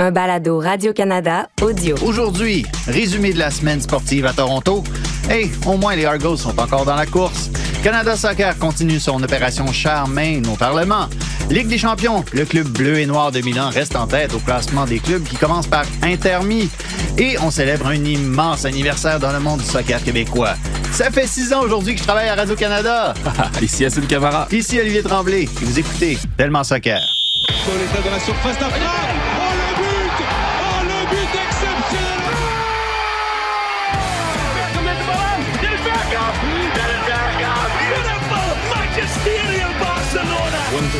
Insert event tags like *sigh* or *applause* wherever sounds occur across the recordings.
un balado Radio-Canada audio. Aujourd'hui, résumé de la semaine sportive à Toronto. Hey, au moins les Argos sont encore dans la course. Canada Soccer continue son opération Charmaine au Parlement. Ligue des champions, le club bleu et noir de Milan reste en tête au classement des clubs qui commence par Intermi. Et on célèbre un immense anniversaire dans le monde du soccer québécois. Ça fait six ans aujourd'hui que je travaille à Radio-Canada. *laughs* Ici Hassan Camara. Ici Olivier Tremblay. Et vous écoutez Tellement Soccer. Sur les de la surface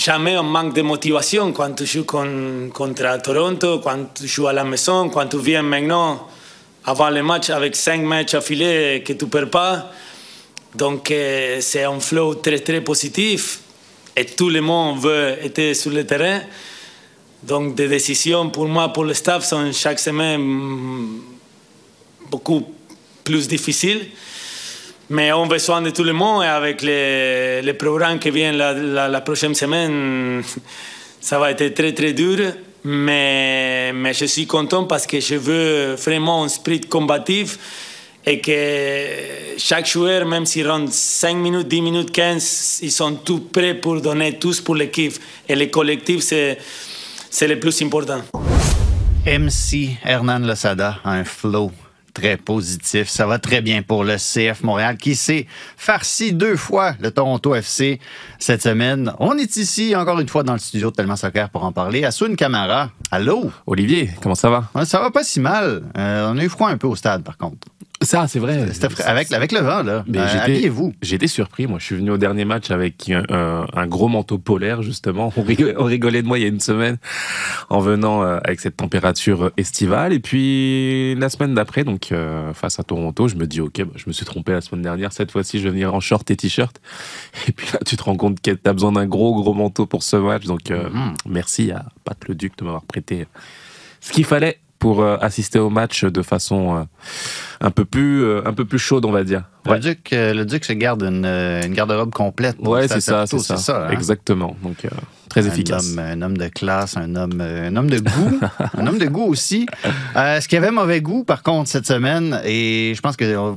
jamais un manque de motivation quand tu joues con- contre Toronto, quand tu joues à la maison, quand tu viens maintenant avant le match avec cinq matchs affilés que tu ne perds pas. Donc c'est un flow très très positif et tout le monde veut être sur le terrain. Donc des décisions pour moi, pour le staff, sont chaque semaine beaucoup plus difficiles. Mais on besoin de tout le monde et avec les, les programmes qui viennent la, la- prochaine semaine, *laughs* ça va être très très dur. Mais, mais je suis content parce que je veux vraiment un esprit combatif et que chaque joueur, même s'il rentre 5 minutes, 10 minutes, 15, ils sont tous prêts pour donner tous pour l'équipe. Et le collectif, c'est, c'est le plus important. MC Hernan Losada a un flow très positif. Ça va très bien pour le CF Montréal qui s'est farci deux fois le Toronto FC cette semaine. On est ici encore une fois dans le studio de Tellement Soccer pour en parler. Asun Camara, allô? Olivier, comment ça va? Ça va pas si mal. Euh, on a eu froid un peu au stade par contre. Ça, c'est vrai. Avec, avec le vent, là. Mais Euh, j'étais- Habillez-vous. Été surpris. Moi, je suis venu au dernier match avec un, un- un gros manteau polaire, justement. On rigolait, on rigolait de moi il y a une semaine en venant euh, avec cette température euh, estivale. Et puis, la semaine d'après, donc euh, face à Toronto, je me dis, OK, bah, je me suis trompé la semaine dernière. Cette fois-ci, je vais venir en short et t-shirt. Et puis là, tu te rends compte que tu as besoin d'un gros, gros manteau pour ce match. Donc, euh, Mhm. merci à Pat le Duc de m'avoir prêté ce qu'il fallait pour euh, assister au match de façon euh, un peu plus euh, un peu plus chaude on va dire Le, Duc, le Duc se garde une, une garde-robe complète. ouais c'est ça c'est ça, hein? exactement donc très Un efficace homme, un homme de classe, un homme, un homme de goût, *laughs* un homme de goût aussi. Euh, ce qui avait mauvais goût, par contre, cette semaine, et je pense que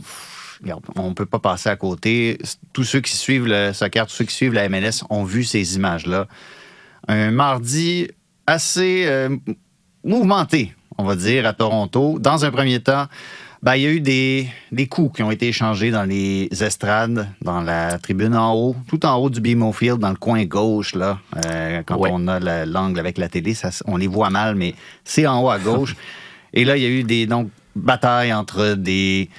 on ne peut pas passer à côté. Tous ceux qui suivent le soccer, tous ceux qui suivent la MLS ont vu ces images-là. Un mardi assez euh, mouvementé, on va dire, à Toronto. Dans un premier temps, ben, il y a eu des, des coups qui ont été échangés dans les estrades, dans la tribune en haut, tout en haut du BMO Field, dans le coin gauche, là. Euh, quand Ouais. on a la- l'angle avec la télé, ça, on les voit mal, mais c'est en haut à gauche. *laughs* Et là, il y a eu des donc, batailles entre des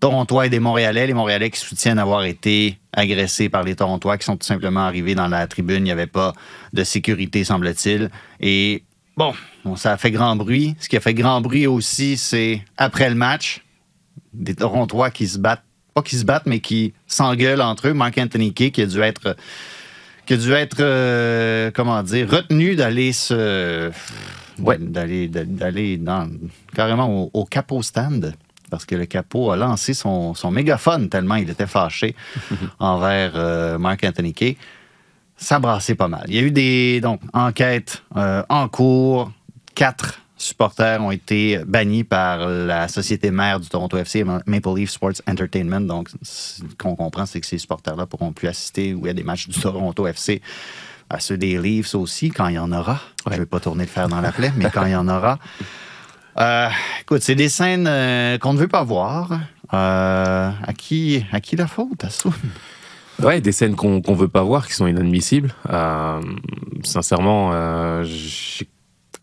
Torontois et des Montréalais. Les Montréalais qui soutiennent avoir été agressés par les Torontois qui sont tout simplement arrivés dans la tribune. Il n'y avait pas de sécurité, semble-t-il. Et bon, bon, ça a fait grand bruit. Ce qui a fait grand bruit aussi, c'est après le match, des Torontois qui se battent, pas qui se battent, mais qui s'engueulent entre eux. Mark Anthony Kay qui a dû être, qui a dû être euh, comment dire, retenu d'aller se. Ouais. D'aller, d'aller dans, carrément au, au capot stand. Parce que le capot a lancé son, son mégaphone tellement il était fâché *laughs* envers euh, Mark Anthony Kay. Ça brassait pas mal. Il y a eu des donc, enquêtes euh, en cours. Quatre supporters ont été bannis par la société mère du Toronto FC, Maple Leaf Sports Entertainment. Donc, ce qu'on comprend, c'est que ces supporters-là pourront plus assister ou à des matchs du Toronto FC, à ceux des Leafs aussi, quand il y en aura. Je ne vais pas tourner le fer dans la plaie, mais quand il y en aura. Euh, écoute, c'est des scènes euh, qu'on ne veut pas voir. Euh, à, qui, à qui la faute, Assoun? Ouais, des scènes qu'on qu'on veut pas voir, qui sont inadmissibles. Sincèrement, j'ai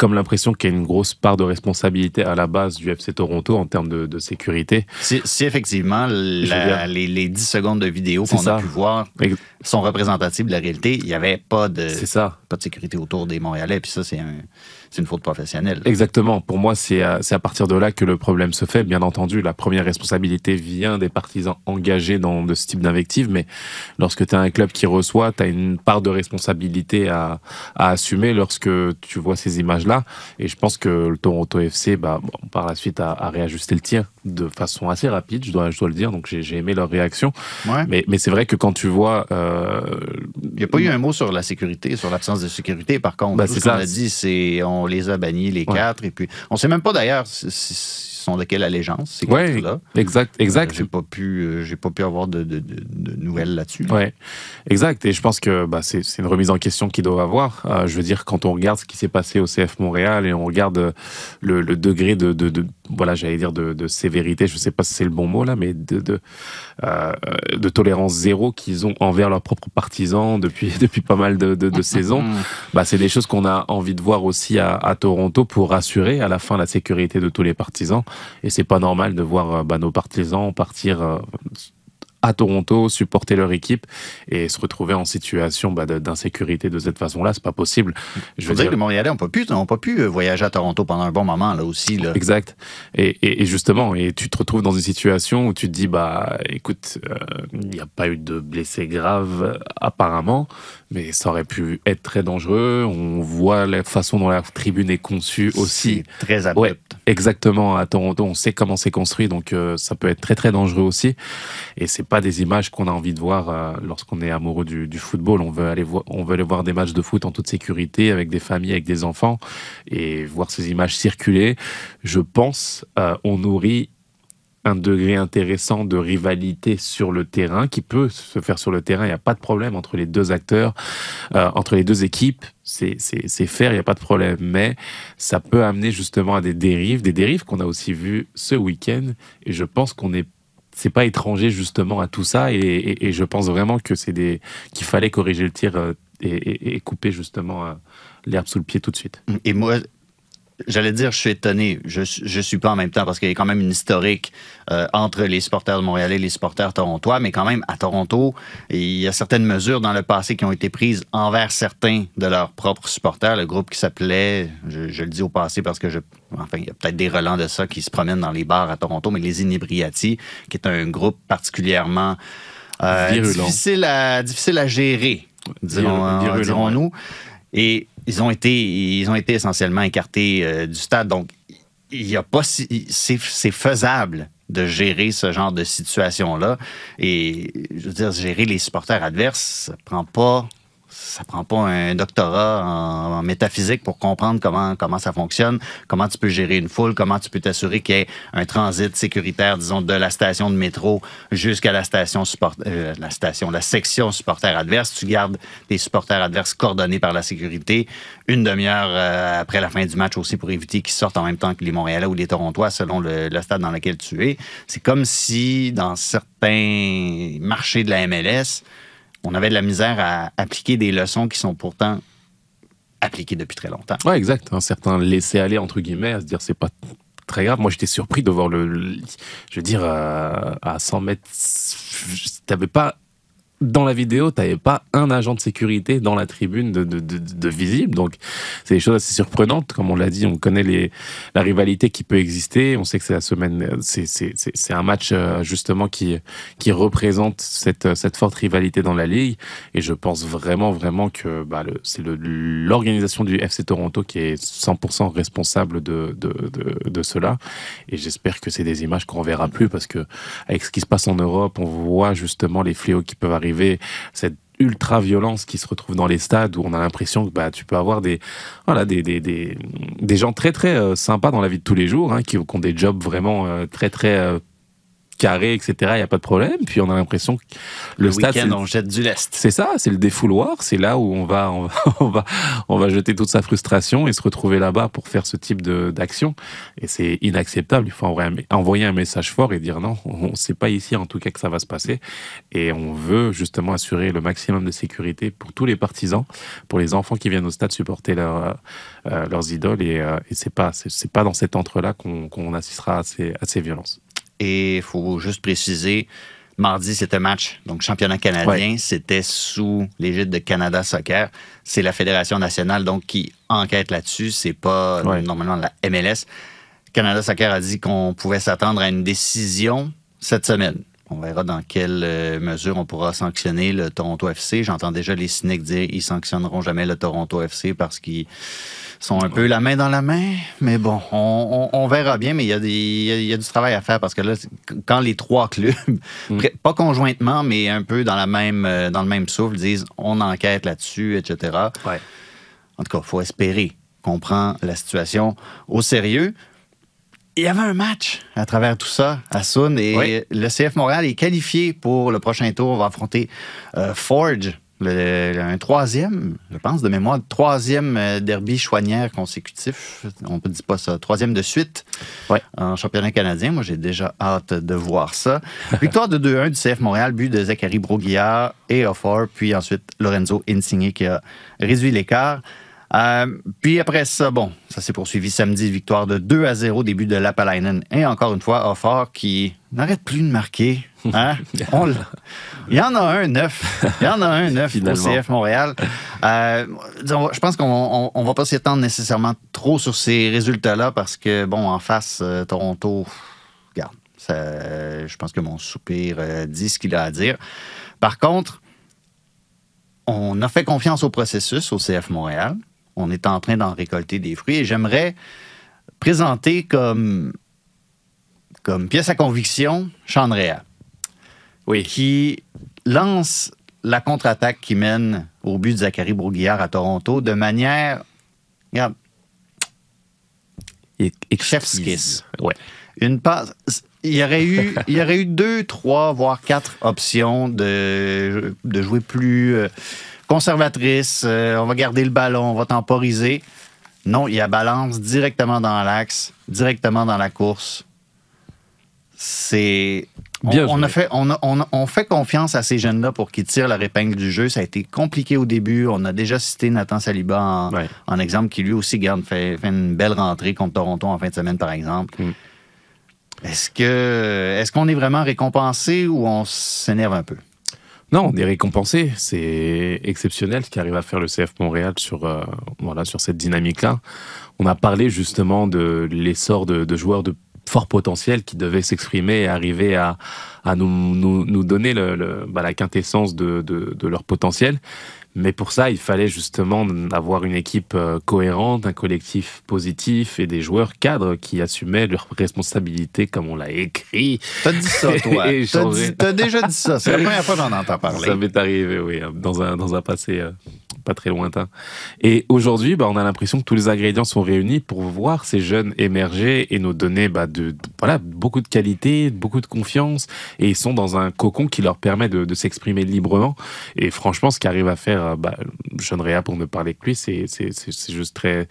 comme l'impression qu'il y a une grosse part de responsabilité à la base du FC Toronto en termes de, de sécurité. Si, effectivement la- les, les 10 secondes de vidéo qu'on a pu voir sont représentatives de la réalité, il n'y avait pas de. Ça. pas de sécurité autour des Montréalais. Puis ça, c'est un, c'est une faute professionnelle. Exactement. Pour moi, c'est à, à partir de là que le problème se fait. Bien entendu, la première responsabilité vient des partisans engagés dans de ce type d'invective, mais lorsque tu as un club qui reçoit, tu as une part de responsabilité à, à assumer lorsque tu vois ces images-là. Et je pense que le Toronto FC, bah, par la suite, a, a réajusté le tir de façon assez rapide, je dois, je dois le dire. Donc j'ai, aimé leur réaction. Ouais. Mais, mais c'est vrai que quand tu vois... euh, Il n'y a pas eu un mot sur la sécurité, sur l'absence de sécurité. Par contre, Ben, tout c'est ce qu'on ça. a dit, c'est on les a bannis les Ouais. quatre. Et puis, on sait même pas d'ailleurs si- si- sont de quelle allégeance, ces Ouais, quatre-là. exact, exact. Euh, j'ai pas pu, euh, j'ai pas pu avoir de, de- de- de nouvelles là-dessus. Ouais, exact. Et je pense que bah, c'est c'est une remise en question qu'il doit avoir. Euh, je veux dire, quand on regarde ce qui s'est passé au CF Montréal et on regarde le, le degré de, voilà, j'allais dire de, sévérité, je sais pas si c'est le bon mot là, mais de, de, euh, de tolérance zéro qu'ils ont envers leurs propres partisans depuis, *laughs* depuis pas mal de, saisons, *laughs* bah, c'est des choses qu'on a envie de voir aussi à, à Toronto pour assurer à la fin la sécurité de tous les partisans. Et c'est pas normal de voir euh, bah, nos partisans partir euh, à Toronto, supporter leur équipe et se retrouver en situation bah, d'insécurité de cette façon-là, c'est pas possible. Je veux dire que les Montréalais n'ont pas, pu- ont pas pu euh, voyager à Toronto pendant un bon moment, là aussi. Là. Exact. Et, et- et justement, et tu te retrouves dans une situation où tu te dis, bah, écoute, euh, il n'y a pas eu de blessés graves euh, apparemment, mais ça aurait pu être très dangereux. On voit la façon dont la tribune est conçue aussi. Très Ouais, abrupt. exactement. À Toronto, on sait comment c'est construit, donc euh, ça peut être très très dangereux aussi. Et c'est pas des images qu'on a envie de voir euh, lorsqu'on est amoureux du, football. On veut aller voir, des matchs de foot en toute sécurité avec des familles, avec des enfants, et voir ces images circuler. Je pense, euh, on nourrit un degré intéressant de rivalité sur le terrain qui peut se faire sur le terrain. Il n'y a pas de problème entre les deux acteurs, euh, entre les deux équipes. C'est faire, il n'y a pas de problème. Mais ça peut amener justement à des dérives, des dérives qu'on a aussi vues ce week-end. Et je pense qu'on est c'est pas étranger justement à tout ça et, je pense vraiment que c'est des qu'il fallait corriger le tir euh, et, couper justement euh, l'herbe sous le pied tout de suite. J'allais dire, je suis étonné. Je ne suis pas en même temps parce qu'il y a quand même une historique euh, entre les supporters de Montréal et les supporters torontois, mais quand même, à Toronto, il y a certaines mesures dans le passé qui ont été prises envers certains de leurs propres supporters. Le groupe qui s'appelait, je, je le dis au passé parce que je. Enfin, il y a peut-être des relents de ça qui se promènent dans les bars à Toronto, mais les Inebriati, qui est un groupe particulièrement euh, difficile, à, difficile à gérer, dirons- dirons-nous. Et ils ont été, ils ont été essentiellement écartés euh, du stade. Donc, il y a pas si, c'est, c'est faisable de gérer ce genre de situation-là. Et je veux dire, gérer les supporters adverses, ça prend pas. Ça prend pas un doctorat en, métaphysique pour comprendre comment, comment ça fonctionne, comment tu peux gérer une foule, comment tu peux t'assurer qu'il y ait un transit sécuritaire, disons, de la station de métro jusqu'à la station support, euh, la station, la section supporters adverses. Tu gardes tes supporters adverses coordonnés par la sécurité une demi-heure euh, après la fin du match aussi pour éviter qu'ils sortent en même temps que les Montréalais ou les Torontois selon le stade dans lequel tu es. C'est comme si dans certains marchés de la MLS, on avait de la misère à appliquer des leçons qui sont pourtant appliquées depuis très longtemps. Ouais, exact. Un certain aller entre guillemets, à se dire c'est pas très grave. Moi, j'étais surpris de voir le, je veux dire, euh, à 100 mètres, t'avais pas dans la vidéo, t'avais pas un agent de sécurité dans la tribune de, visible. Donc, c'est des choses assez surprenantes. Comme on l'a dit, on connaît les, la rivalité qui peut exister. On sait que c'est la semaine, c'est, un match euh, justement qui, qui représente cette, cette forte rivalité dans la ligue. Et je pense vraiment, vraiment que bah, c'est l'organisation du FC Toronto qui est 100% responsable de, de cela. Et j'espère que c'est des images qu'on ne verra plus parce que avec ce qui se passe en Europe, on voit justement les fléaux qui peuvent arriver, cette ultra violence qui se retrouve dans les stades où on a l'impression que bah, tu peux avoir des, voilà, des, des, des, des gens très très euh, sympas dans la vie de tous les jours, hein, qui, ont des jobs vraiment euh, très très euh, carrés, etc. Il n'y a pas de problème. Puis on a l'impression que le, Le, stade, week-end, c'est- on jette du lest. c'est ça, c'est le défouloir. C'est là où on va, on va, *laughs* on va, on va jeter toute sa frustration et se retrouver là-bas pour faire ce type d'action. Et c'est inacceptable. Il faut envoyer un, envoyer un message fort et dire non, on sait pas ici en tout cas que ça va se passer. Et on veut justement assurer le maximum de sécurité pour tous les partisans, pour les enfants qui viennent au stade supporter leur, euh, leurs idoles. Et, euh, et c'est pas, c'est pas dans cet entre-là qu'on assistera à ces, à ces violences. Et il faut juste préciser, Mardi, c'était match, donc championnat canadien, c'était sous l'égide de Canada Soccer. C'est la Fédération nationale donc qui enquête là-dessus, c'est pas Ouais. normalement la MLS. Canada Soccer a dit qu'on pouvait s'attendre à une décision cette semaine. On verra dans quelle euh, mesure on pourra sanctionner le Toronto FC. J'entends déjà les cyniques dire qu'ils sanctionneront jamais le Toronto FC parce qu'ils sont un peu la main dans la main. Mais bon, on, on- on verra bien, mais il y, a des- il y a- il y a du travail à faire parce que là, quand les trois clubs, pré- pas conjointement, mais un peu dans, la même, euh, dans le même souffle, disent on enquête là-dessus, etc. Ouais. En tout cas, il faut espérer qu'on prend la situation au sérieux. Il y avait un match à travers tout ça à Sun et Oui. le CF Montréal est qualifié pour le prochain tour. On va affronter euh, Forge, le- le- un troisième, je pense de mémoire, troisième euh, derby chouanière consécutif. On ne dit pas ça. Troisième de suite en championnat canadien. Moi, j'ai déjà hâte de voir ça. *laughs* Victoire de 2-1 du CF Montréal, but de Zachary Broguillard et Offort, puis ensuite Lorenzo Insigne qui a réduit l'écart. Euh, puis après ça, bon, ça s'est poursuivi samedi, victoire de 2 à 0, début de Lapalainen. Et encore une fois, Offort qui n'arrête plus de marquer. *laughs* Hein? On Il y en a un neuf. Il y en a un neuf au. CF Montréal. Euh, je pense qu'on on, on va pas s'étendre nécessairement trop sur ces résultats-là parce que, bon, en face, euh, Toronto, regarde, ça- je pense que mon soupir dit ce qu'il a à dire. Par contre, on a fait confiance au processus au CF Montréal. On est en train d'en récolter des fruits et j'aimerais présenter comme, comme pièce à conviction Chandrea, Oui. qui lance la contre-attaque qui mène au but de Zachary Broguillard à Toronto de manière, regarde, Chef's kiss. Ouais. une passe. Il y aurait eu, *laughs* il y aurait eu deux, trois, voire quatre options de, de jouer plus euh, conservatrice. Euh, on va garder le ballon, on va temporiser. Non, il y a balance directement dans l'axe, directement dans la course. C'est. On, Bien on a fait, on, a- on a- on fait confiance à ces jeunes-là pour qu'ils tirent leur épingle du jeu. Ça a été compliqué au début. On a déjà cité Nathan Saliba en, Ouais. en exemple, qui lui aussi garde, fait, fait une belle rentrée contre Toronto en fin de semaine, par exemple. Mm. Est-ce que est-ce qu'on est vraiment récompensé ou on s'énerve un peu? Non, on est récompensé. C'est exceptionnel ce qu'arrive à faire le CF Montréal sur, euh, voilà, sur cette dynamique-là. On a parlé justement de l'essor de, de joueurs de fort potentiel qui devaient s'exprimer et arriver à, à nous, nous, donner bah, la quintessence de, de leur potentiel. Mais pour ça, il fallait justement avoir une équipe euh, cohérente, un collectif positif et des joueurs cadres qui assumaient leurs responsabilités comme on l'a écrit. T'as dit ça, *laughs* toi. T'as, déjà dit ça. C'est la première fois que j'en entends parler. Ça m'est arrivé, oui, dans un, dans un passé euh, pas très lointain. Et aujourd'hui, bah, on a l'impression que tous les ingrédients sont réunis pour voir ces jeunes émerger et nous donner bah, de, de- voilà, beaucoup de qualité, beaucoup de confiance. Et ils sont dans un cocon qui leur permet de, de s'exprimer librement. Et franchement, ce qu'arrive à faire euh, bah, John Rea, pour ne parler que lui, c'est juste très.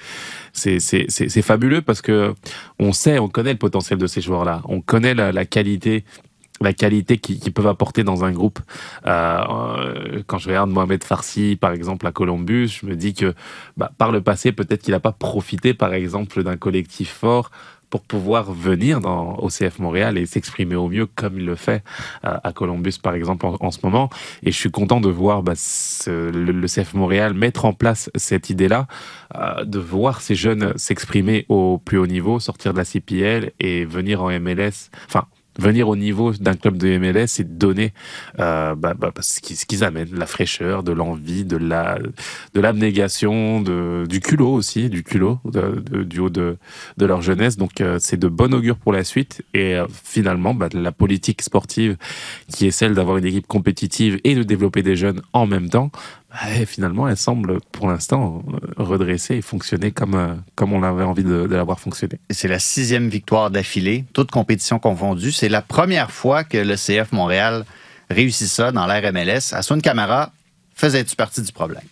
C'est fabuleux parce que on sait, on connaît le potentiel de ces joueurs-là. On connaît la, qualité la qualité qu'ils qu'ils peuvent apporter dans un groupe. Euh, euh, quand je regarde Mohamed Farsi, par exemple, à Columbus, je me dis que bah, par le passé, peut-être qu'il n'a pas profité, par exemple, d'un collectif fort pour pouvoir venir dans, au CF Montréal et s'exprimer au mieux comme il le fait euh, à Columbus, par exemple, en, ce moment. Et je suis content de voir bah, le, le CF Montréal mettre en place cette idée-là, euh, de voir ces jeunes s'exprimer au plus haut niveau, sortir de la CPL et venir en MLS. Enfin, venir au niveau d'un club de MLS et donner euh, bah, bah, ce qu'ils ce qu'ils amènent, la fraîcheur, de l'envie, de la l'abnégation, de, du culot aussi, du culot de- du haut de, de leur jeunesse. Donc euh, c'est de bon augure pour la suite. Et euh, finalement, bah, la politique sportive qui est celle d'avoir une équipe compétitive et de développer des jeunes en même temps, bah, et finalement, elle semble pour l'instant euh, redresser et fonctionner comme, euh, comme on avait envie de, l'avoir fonctionné. C'est la sixième victoire d'affilée, toute compétition confondue. C'est la première fois que le CF Montréal réussit ça dans l'ère MLS. Asun Camara, faisais-tu partie du problème?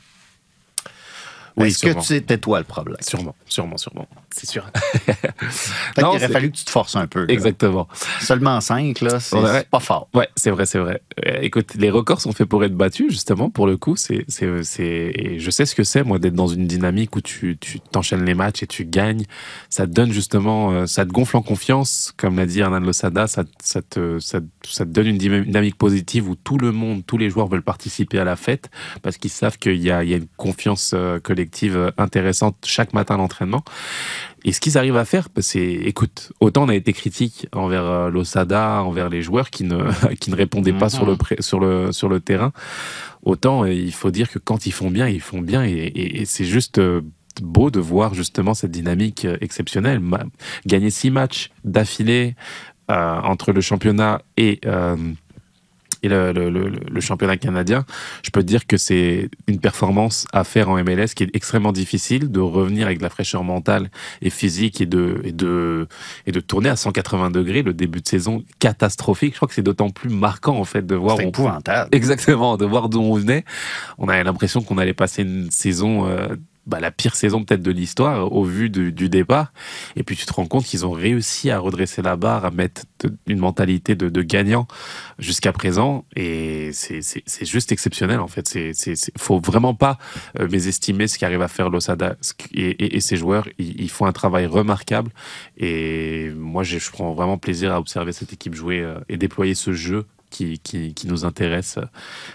Oui, Est-ce que c'était toi le problème? Sûrement, sûrement, sûrement. C'est sûr. *laughs* Qu'il aurait fallu que tu te forces un peu. là. Exactement. Seulement 5, là, c'est Ouais. pas fort. Ouais, c'est vrai, c'est vrai. Euh, écoute, les records sont faits pour être battus, justement, pour le coup. C'est, c'est, c'est... et Je sais ce que c'est, moi, d'être dans une dynamique où tu, tu t'enchaînes les matchs et tu gagnes. Ça te donne justement, euh, ça te gonfle en confiance, comme l'a dit Hernan Losada, ça, ça, te, ça, ça te donne une dynamique positive où tout le monde, tous les joueurs veulent participer à la fête parce qu'ils savent qu'il y a, il y a une confiance euh, collective euh, intéressante chaque matin à l'entraînement. Et ce qu'ils arrivent à faire, bah, c'est, écoute, autant on a été critique envers euh, l'Osada, envers les joueurs qui ne, *laughs* qui ne répondaient pas Mhm. sur, le, pré- sur, le, sur le terrain, autant euh, il faut dire que quand ils font bien, ils font bien. Et, et- et c'est juste beau de voir justement cette dynamique exceptionnelle. Gagner six matchs d'affilée euh, entre le championnat et... euh, et le, le- le- le championnat canadien, je peux te dire que c'est une performance à faire en MLS qui est extrêmement difficile, de revenir avec de la fraîcheur mentale et physique et de, et de, et de tourner à 180 degrés le début de saison catastrophique. Je crois que c'est d'autant plus marquant en fait de voir C'est on- épouvantable. *laughs* Exactement, de voir d'où on venait. On avait l'impression qu'on allait passer une saison, euh, bah, la pire saison peut-être de l'histoire au vu du, du départ. Et puis tu te rends compte qu'ils ont réussi à redresser la barre, à mettre de- une mentalité de, de gagnant jusqu'à présent. Et c'est- juste exceptionnel en fait. C'est- c'est- faut vraiment pas euh, mésestimer ce qu'arrive à faire Losada et, et- et ses joueurs. Ils, ils font un travail remarquable. Et moi, je, je prends vraiment plaisir à observer cette équipe jouer euh, et déployer ce jeu qui, qui, qui nous intéresse euh,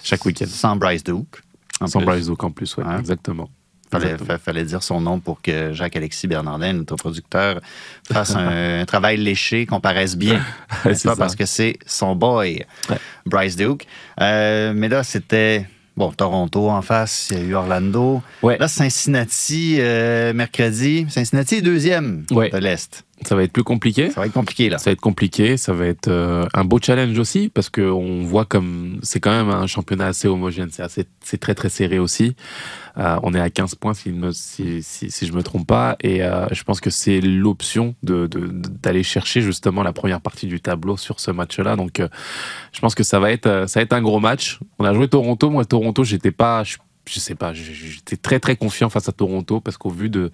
chaque week-end. Sans Bryce Duke. en Sans plus. Bryce Duke en plus, Ouais. exactement. Fallait, fallait dire son nom pour que Jacques-Alexis Bernardin, notre producteur, fasse un, *laughs* un travail léché, qu'on paraisse bien. *laughs* C'est ça. Parce que c'est son boy, Ouais. Bryce Duke. Euh, mais là, c'était. Bon, Toronto en face, il y a eu Orlando. Ouais. Là, Cincinnati, euh, mercredi. Cincinnati est deuxième Ouais. de l'Est. Ça va être plus compliqué. Ça va être compliqué, là. Ça va être compliqué, ça va être euh, un beau challenge aussi parce que on voit comme c'est quand même un championnat assez homogène, c'est assez, c'est très très serré aussi. Euh, on est à 15 points si, je me trompe pas et euh, je pense que c'est l'option de, d'aller chercher justement la première partie du tableau sur ce match-là. Donc euh, je pense que ça va être ça va être un gros match. On a joué Toronto, moi Toronto j'étais pas je, je sais pas, j'étais très très confiant face à Toronto parce qu'au vu de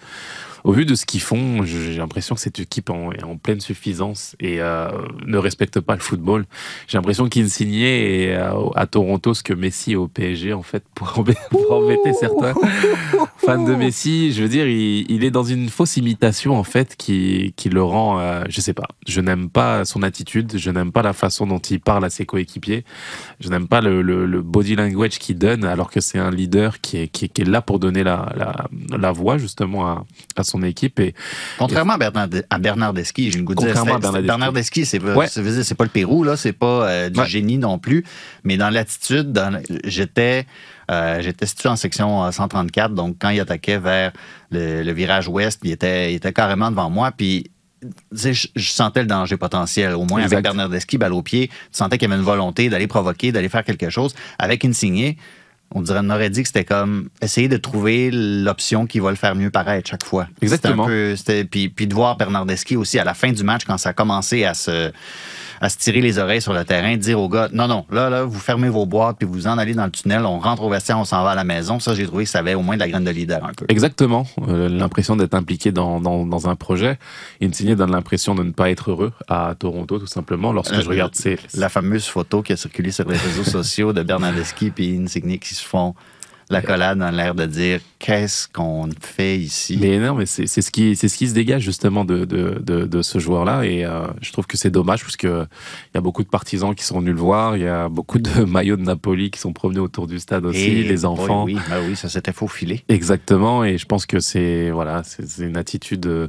au vu de ce qu'ils font, j'ai l'impression que cette équipe est en pleine suffisance et euh, ne respecte pas le football. J'ai l'impression qu'Insigne est euh, à Toronto ce que Messi est au PSG, en fait, pour, embê- pour embêter certains *laughs* fans de Messi. Je veux dire, il, il est dans une fausse imitation, en fait, qui, qui le rend, euh, je sais pas, je n'aime pas son attitude, je n'aime pas la façon dont il parle à ses coéquipiers, je n'aime pas le, le- le body language qu'il donne, alors que c'est un leader qui est, qui est, qui est là pour donner la, la, la voix, justement, à, à son équipe. Et Contrairement à, Bernard, à j'ai dire. Contrairement à c'est- Bernardeschi. Bernardeschi, c'est pas, Ouais. c'est- pas le Pérou, là, c'est pas euh, du Ouais. génie non plus. Mais dans l'attitude, j'étais euh, j'étais situé en section euh, 134, donc quand il attaquait vers le, le virage ouest, il était, il était carrément devant moi. Puis je, je sentais le danger potentiel. Au moins, Exact. avec Bernardeschi, balle au pied, tu sentais qu'il y avait une volonté d'aller provoquer, d'aller faire quelque chose. Avec Insigné, on dirait, on aurait dit que c'était comme essayer de trouver l'option qui va le faire mieux paraître chaque fois. Exactement. C'était un peu- c'était- puis, puis de voir Bernardeschi aussi à la fin du match, quand ça a commencé à se, à se tirer les oreilles sur le terrain, dire aux gars non, non, là, là, vous fermez vos boîtes, puis vous en allez dans le tunnel, on rentre au vestiaire, on s'en va à la maison. Ça, j'ai trouvé que ça avait au moins de la graine de leader un peu. Exactement, Euh, l'impression d'être impliqué dans, dans, dans un projet. Insigne donne l'impression de ne pas être heureux à Toronto, tout simplement. Lorsque Euh, je regarde ses... La fameuse photo qui a circulé sur les réseaux *laughs* sociaux de Bernardeschi et Insigne qui se font la collade dans l'air de dire qu'est-ce qu'on fait ici? Mais non, mais c'est ce qui c'est ce qui se dégage justement de de, de, de ce joueur-là et euh, je trouve que c'est dommage parce que il y a beaucoup de partisans qui sont venus le voir, il y a beaucoup de *laughs* maillots de Napoli qui sont promenés autour du stade aussi, Et, les enfants. oui, ben oui, ça s'était faufilé. Exactement, et je pense que c'est voilà, c'est c'est une attitude. euh,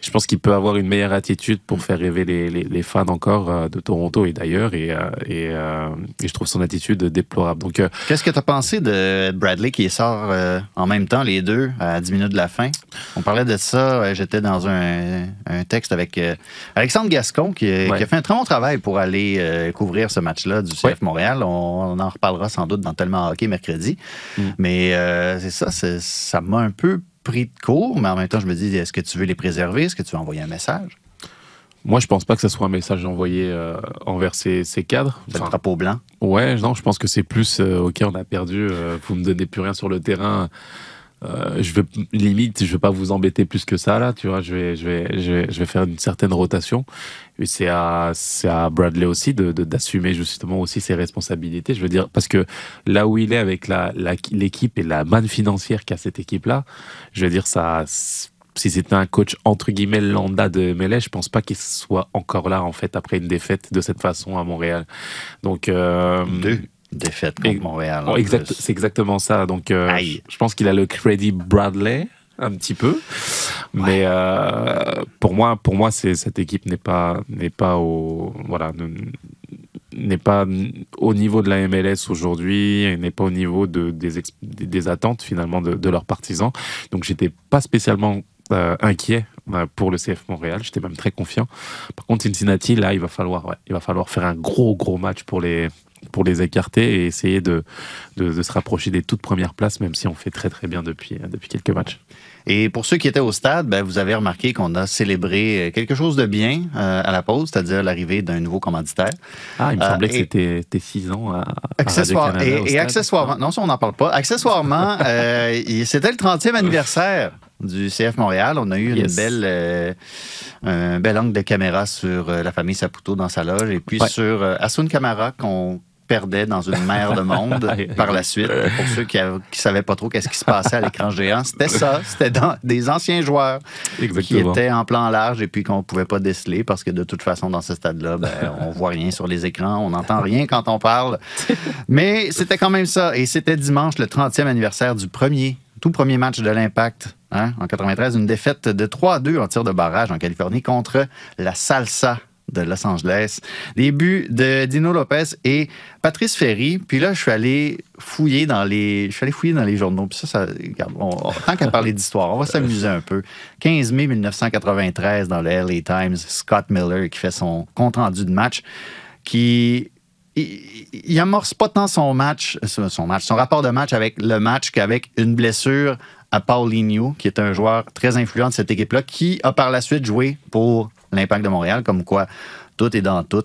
je pense qu'il peut avoir une meilleure attitude pour faire rêver les, les, les fans encore euh, de Toronto et d'ailleurs, et, et, et je trouve son attitude déplorable. Donc Qu'est-ce que tu as pensé de Bradley qui sort euh, en même temps, les deux, à 10 minutes de la fin? On parlait de ça, euh, j'étais dans un, un texte avec euh, Alexandre Gascon qui, Ouais. qui a fait un très bon travail pour aller euh, couvrir ce match-là du CF Ouais. Montréal. On, on en reparlera sans doute dans Tellement Hockey mercredi. Mm. Mais c'est ça, ça m'a un peu pris de court, mais en même temps, je me dis, est-ce que tu veux les préserver? Est-ce que tu veux envoyer un message? Moi, je pense pas que ce soit un message envoyé euh, envers ces, ces cadres. C'est le Enfin, drapeau blanc. Ouais, non, je pense que c'est plus, euh, ok, on a perdu, euh, vous me donnez plus rien sur le terrain. euh, je vais limite, je vais pas vous embêter plus que ça là, tu vois. Je vais, je vais, je vais, je vais faire une certaine rotation. Et c'est à, c'est à Bradley aussi de, de- d'assumer justement aussi ses responsabilités. Je veux dire parce que là où il est avec la, la- l'équipe et la manne financière qu'a cette équipe là, je veux dire ça. Si c'était un coach entre guillemets lambda de MLS, je pense pas qu'il soit encore là en fait après une défaite de cette façon à Montréal. Donc euh, Deux défaites contre Et- Montréal. Oh, exact, c'est exactement ça. Donc, euh, je pense qu'il a le crédit Bradley un petit peu, mais euh, pour moi, pour moi, c'est cette équipe n'est pas n'est pas au voilà ne- n'est pas au niveau de la MLS aujourd'hui, et n'est pas au niveau de, des des attentes finalement de, de leurs partisans. Donc, j'étais pas spécialement euh, inquiet euh, pour le CF Montréal. J'étais même très confiant. Par contre, Cincinnati, là, il va falloir, il va falloir faire un gros, gros match pour les, pour les écarter et essayer de, de, de se rapprocher des toutes premières places, même si on fait très, très bien depuis, euh, depuis quelques matchs. Et pour ceux qui étaient au stade, ben, vous avez remarqué qu'on a célébré quelque chose de bien euh, à la pause, c'est-à-dire l'arrivée d'un nouveau commanditaire. Ah, il me Euh, semblait que et- c'était six ans à, Accessoire, et, accessoirement, non, ça on n'en parle pas. Accessoirement, *laughs* euh, c'était le 30e anniversaire du CF Montréal. On a eu une belle, euh, un bel angle de caméra sur euh, la famille Saputo dans sa loge et puis Ouais. sur euh, Asun Camara qu'on perdait dans une mer de monde *laughs* par la suite. Pour ceux qui ne savaient pas trop qu'est-ce qui se passait à l'écran géant, c'était ça. C'était des anciens joueurs qui étaient en plan large et puis qu'on ne pouvait pas déceler parce que de toute façon, dans ce stade-là, ben, on voit rien sur les écrans, on n'entend rien quand on parle. Mais c'était quand même ça. Et c'était dimanche, le 30e anniversaire du premier, tout premier match de l'Impact. hein, en 93, une défaite de 3 à 2 en tir de barrage en Californie contre la Salsa de Los Angeles. Des buts de Dino Lopez et Patrice Ferry. Puis là, je suis allé fouiller dans les, je suis allé fouiller dans les journaux. Puis ça, on- tant qu'à parler d'histoire, on va s'amuser un peu. 15 mai 1993, dans le LA Times, Scott Miller qui fait son compte-rendu de match, qui il, il amorce pas tant son match, son match, son rapport de match avec le match qu'avec une blessure à Paulinho, qui est un joueur très influent de cette équipe-là, qui a par la suite joué pour l'Impact de Montréal, comme quoi tout est dans tout.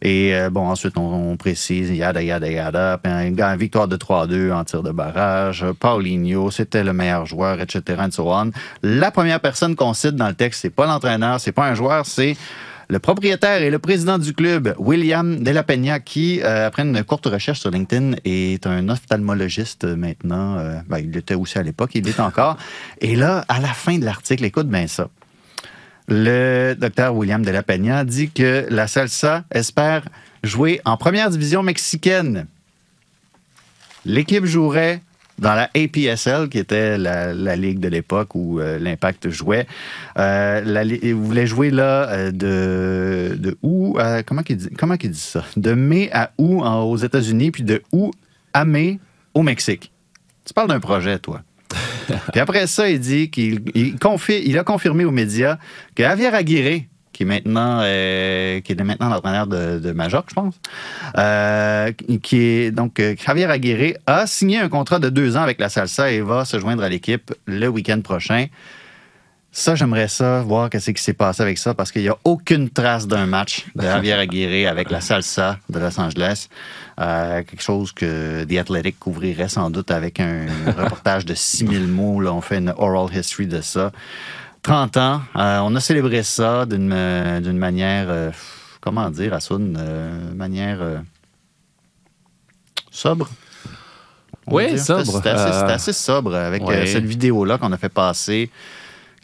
Et euh, bon, ensuite, on, on précise, yada, yada, yada. Puis, victoire de 3-2 en tir de barrage. Paulinho, c'était le meilleur joueur, etc. And. La première personne qu'on cite dans le texte, c'est pas l'entraîneur, c'est pas un joueur, c'est le propriétaire et le président du club, William De La Peña, qui, euh, après une courte recherche sur LinkedIn, est un ophtalmologiste maintenant. Euh, ben, il l'était aussi à l'époque, il l'est encore. Et là, à la fin de l'article, écoute bien ça. Le docteur William De La Peña dit que la Salsa espère jouer en première division mexicaine. L'équipe jouerait dans la APSL, qui était la, ligue de l'époque où euh, l'Impact jouait. Euh, il voulait jouer là euh, de, de à- comment qu'il dit, ça? De mai à août aux États-Unis, puis de août à mai au Mexique. Tu parles d'un projet, toi. Puis après ça, il dit qu'il a confirmé aux médias que Javier Aguirre, qui est maintenant, euh, l'entraîneur de, de Majorque, je pense, euh, qui est donc euh, Javier Aguirre a signé un contrat de deux ans avec la Salsa et va se joindre à l'équipe le week-end prochain. Ça, j'aimerais ça, voir qu'est-ce qui s'est passé avec ça, parce qu'il n'y a aucune trace d'un match de Javier Aguirre avec la salsa de Los Angeles. Euh, quelque chose que The Athletic couvrirait sans doute avec un *laughs* reportage de 6000 mots. Là, on fait une oral history de ça. 30 ans, euh, on a célébré ça d'une euh, d'une manière, euh, comment dire, Assoun, manière sobre? dire. sobre. C'était assez, sobre avec ouais. cette vidéo-là qu'on a fait passer,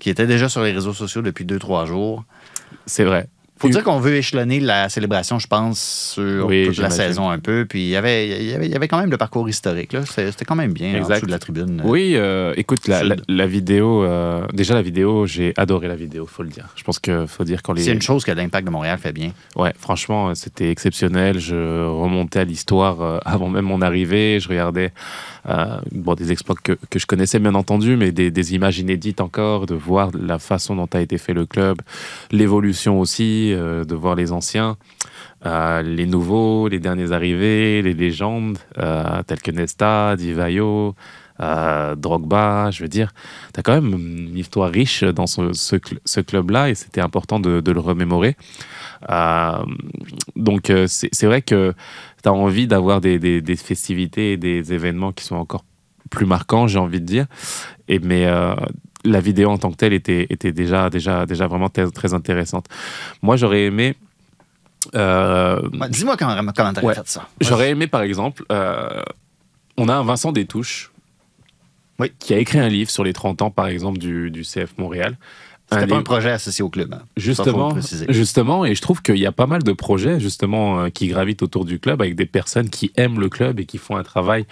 qui était déjà sur les réseaux sociaux depuis 2-3 jours. C'est vrai. faut dire qu'on veut échelonner la célébration, je pense, sur Oui, toute la saison un peu. Puis il y avait, y avait, il y avait quand même le parcours historique. là. C'était quand même bien en Exact. dessous de la tribune. Oui, euh, écoute, la, Sud. la- la vidéo, euh, déjà la vidéo, j'ai adoré la vidéo, faut le dire. Je pense que faut dire quand les. C'est une chose que l'Impact de Montréal fait bien. Ouais, franchement, euh, c'était exceptionnel. Je remontais à l'histoire euh, *laughs* avant même mon arrivée. Je regardais euh, bon, des exploits que, je connaissais bien entendu, mais des, images inédites encore, de voir la façon dont a été fait le club, l'évolution aussi, euh, de voir les anciens, euh, les nouveaux, les derniers arrivés, les légendes, tels que Nesta, Divayo. Drogba, je veux dire, tu as quand même une histoire riche dans ce, ce, cl- ce club-là et c'était important de, le remémorer. Donc c'est vrai que tu as envie d'avoir des, des- des festivités et des événements qui sont encore plus marquants, j'ai envie de dire. Et, mais euh, la vidéo en tant que telle était, était déjà, déjà, déjà vraiment très, très intéressante. Moi, j'aurais aimé. euh, Ouais, Dis-moi comment, comment t'aurais Ouais. fait ça. J'aurais aimé, par exemple, euh, on a un Vincent Détouche Oui. qui a écrit un livre sur les 30 ans, par exemple, du, du CF Montréal. C'était pas un projet associé au club. hein. Justement, justement, et je trouve qu'il y a pas mal de projets justement euh, qui gravitent autour du club avec des personnes qui aiment le club et qui font un travail,